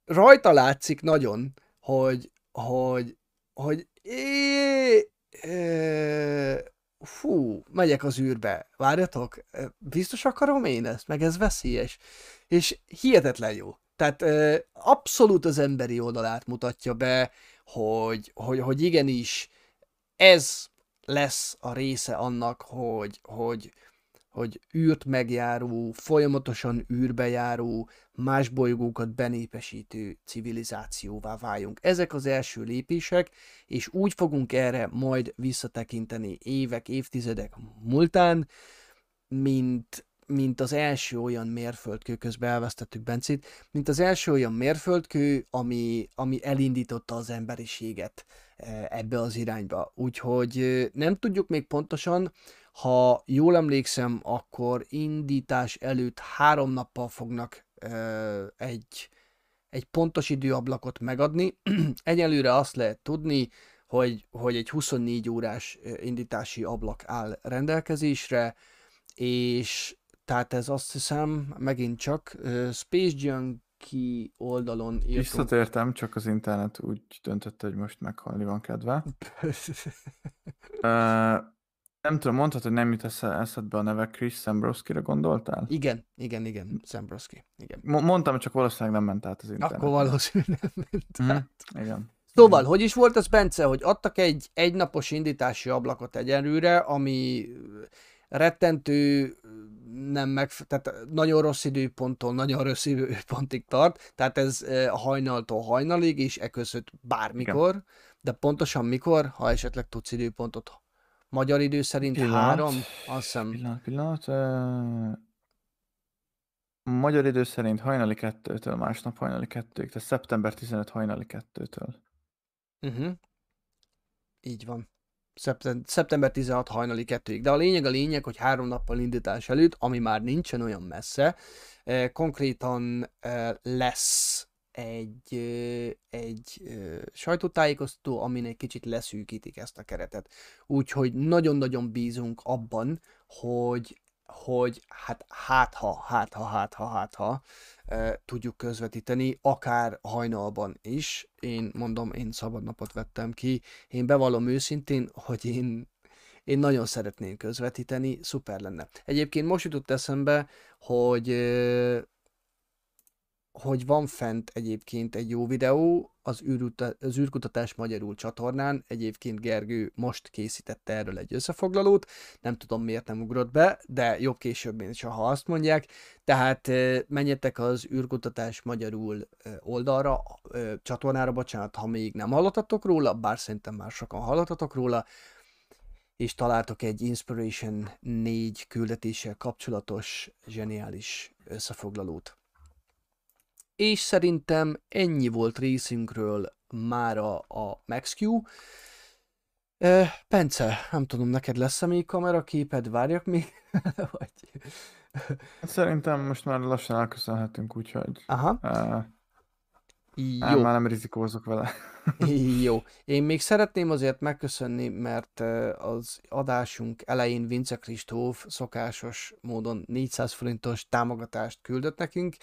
rajta látszik nagyon, hogy, hogy, hogy é, é, fú, megyek az űrbe, várjatok, biztos akarom én ezt, meg ez veszélyes, és hihetetlen jó. Tehát abszolút az emberi oldalát mutatja be, hogy, hogy, hogy igenis ez lesz a része annak, hogy, hogy, hogy űrt megjáró, folyamatosan űrbe járó, más bolygókat benépesítő civilizációvá váljunk. Ezek az első lépések, és úgy fogunk erre majd visszatekinteni évek, évtizedek múltán, mint, mint az első olyan mérföldkő, közben elvesztettük Bencit, mint az első olyan mérföldkő, ami, ami elindította az emberiséget ebbe az irányba. Úgyhogy nem tudjuk még pontosan, ha jól emlékszem, akkor indítás előtt három nappal fognak egy, egy pontos időablakot megadni. Egyelőre azt lehet tudni, hogy, hogy egy 24 órás indítási ablak áll rendelkezésre, és tehát ez azt hiszem megint csak Space Junkie oldalon írtunk. Visszatértem, csak az internet úgy döntött, hogy most meghalni van kedve. Ö, Nem tudom, mondhatod, hogy nem jut esze- eszedbe a neve Chris Szembroszkira gondoltál? Igen, igen, igen, Szembroszki, igen. Mo- mondtam, csak valószínűleg nem ment át az internet. Akkor valószínűleg nem ment Hm? át. Igen. Szóval, hogy is volt az, Bence, hogy adtak egy egynapos indítási ablakot egyenlőre, ami rettentő, nem meg, tehát nagyon rossz időponttól, nagyon rossz időpontig tart, tehát ez eh, hajnaltól hajnalig, és e között bármikor, Igen. de pontosan mikor, ha esetleg tudsz időpontot. Magyar idő szerint Pillanat. három, azt hiszem, Pillanat, pillanat. ö, Magyar idő szerint hajnali kettőtől, másnap hajnali kettőig, tehát szeptember 15 hajnali kettőtől. Uh-huh. Így van. Szeptem- szeptember 16 hajnali kettőig. De a lényeg a lényeg, hogy három nappal indítás előtt, ami már nincsen olyan messze, eh, konkrétan eh, lesz egy, eh, egy sajtótájékoztató, amin egy kicsit leszűkítik ezt a keretet. Úgyhogy nagyon-nagyon bízunk abban, hogy hogy hát hát ha, hát ha, hát ha, hát ha tudjuk közvetíteni, akár hajnalban is. Én mondom, én szabadnapot vettem ki. Én bevallom őszintén, hogy én, én nagyon szeretném közvetíteni, szuper lenne. Egyébként most jutott eszembe, hogy hogy van fent egyébként egy jó videó az, űruta, az űrkutatás magyarul csatornán, egyébként Gergő most készítette erről egy összefoglalót, nem tudom miért nem ugrott be, de jobb később, mint ha azt mondják, tehát eh, menjetek az űrkutatás magyarul oldalra, csatornára, bocsánat, ha még nem hallottatok róla, bár szerintem már sokan hallottatok róla, és találtok egy Inspiration 4 küldetéssel kapcsolatos zseniális összefoglalót. És szerintem ennyi volt részünkről mára a MaxQ. Pence, nem tudom, neked lesz-e még kameraképed? Várjak még? Vagy... Szerintem most már lassan elköszönhetünk, úgyhogy Aha, uh, jó. már nem rizikózok vele. Jó. Én még szeretném azért megköszönni, mert az adásunk elején Vince Kristóf szokásos módon 400 forintos támogatást küldött nekünk.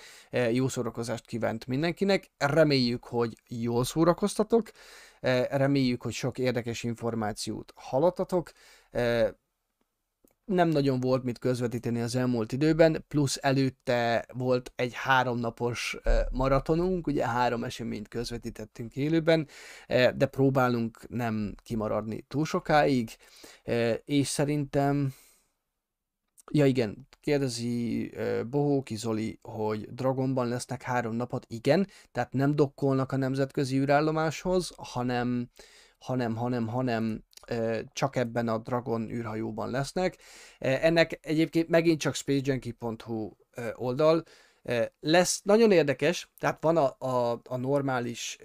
Jó szórakozást kívánt mindenkinek. Reméljük, hogy jól szórakoztatok. Reméljük, hogy sok érdekes információt hallottatok. Nem nagyon volt mit közvetíteni az elmúlt időben, plusz előtte volt egy háromnapos maratonunk, ugye három eseményt közvetítettünk élőben, de próbálunk nem kimaradni túl sokáig, és szerintem, ja igen, kérdezi Bohóki Zoli, hogy Dragonban lesznek három napot, igen, tehát nem dokkolnak a nemzetközi űrállomáshoz, hanem, hanem, hanem, hanem csak ebben a Dragon űrhajóban lesznek. Ennek egyébként megint csak spacejunkie.hu eh, oldal, lesz nagyon érdekes, tehát van a, a, a normális,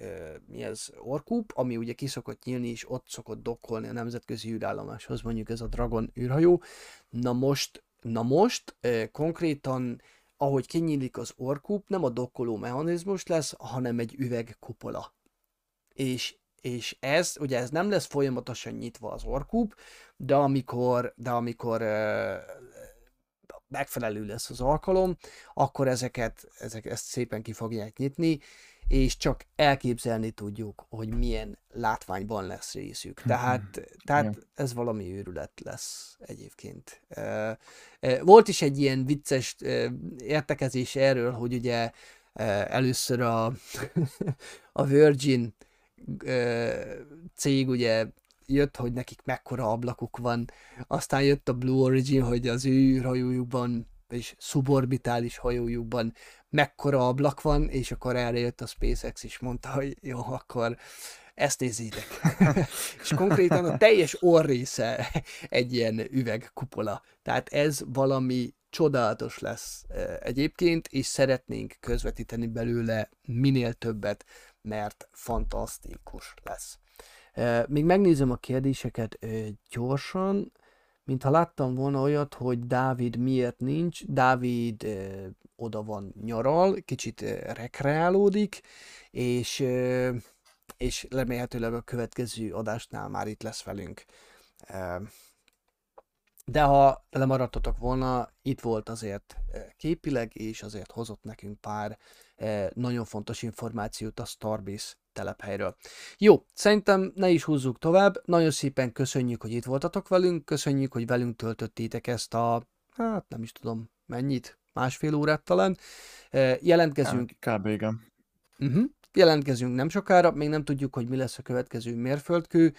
mi ez, Orkúp, ami ugye ki szokott nyílni, és ott szokott dokkolni a nemzetközi űrállomáshoz, mondjuk ez a Dragon űrhajó. Na most, na most konkrétan, ahogy kinyílik az Orkúp, nem a dokkoló mechanizmus lesz, hanem egy üvegkupola. És és ez, ugye ez nem lesz folyamatosan nyitva az orkúp, de amikor, de amikor uh, megfelelő lesz az alkalom, akkor ezeket, ezek, ezt szépen ki fogják nyitni, és csak elképzelni tudjuk, hogy milyen látványban lesz részük. Tehát, tehát Igen. ez valami őrület lesz egyébként. Volt is egy ilyen vicces értekezés erről, hogy ugye először a, a Virgin cég ugye jött, hogy nekik mekkora ablakuk van, aztán jött a Blue Origin, hogy az ő űrhajójukban és szuborbitális hajójukban mekkora ablak van, és akkor erre jött a SpaceX is mondta, hogy jó, akkor ezt nézzétek. és konkrétan a teljes orrésze egy ilyen üvegkupola. Tehát ez valami csodálatos lesz egyébként, és szeretnénk közvetíteni belőle minél többet, mert fantasztikus lesz. Még megnézem a kérdéseket gyorsan, mintha láttam volna olyat, hogy Dávid miért nincs. Dávid oda van nyaral, kicsit rekreálódik, és, és remélhetőleg a következő adásnál már itt lesz velünk. De ha lemaradtatok volna, itt volt azért képileg, és azért hozott nekünk pár nagyon fontos információt a Starbase telephelyről. Jó, szerintem ne is húzzuk tovább, nagyon szépen köszönjük, hogy itt voltatok velünk, köszönjük, hogy velünk töltöttétek ezt a, hát nem is tudom mennyit, másfél órát talán. Jelentkezünk. Kb. igen. Uh-huh. Jelentkezünk nem sokára, még nem tudjuk, hogy mi lesz a következő mérföldkő,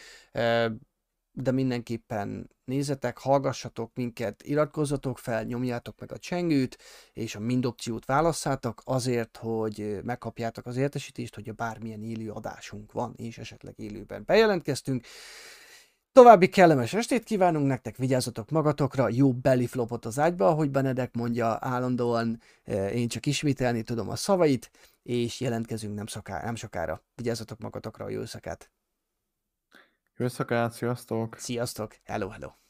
de mindenképpen nézzetek, hallgassatok minket, iratkozzatok fel, nyomjátok meg a csengőt, és a mind opciót válasszátok azért, hogy megkapjátok az értesítést, hogy a bármilyen élő adásunk van, és esetleg élőben bejelentkeztünk. További kellemes estét kívánunk nektek, vigyázzatok magatokra, jó belly flopot az ágyba, ahogy Benedek mondja állandóan, én csak ismételni tudom a szavait, és jelentkezünk nem, szoká, nem sokára. Vigyázzatok magatokra jó szakát! Jó szakát, sziasztok! Sziasztok! Hello, hello!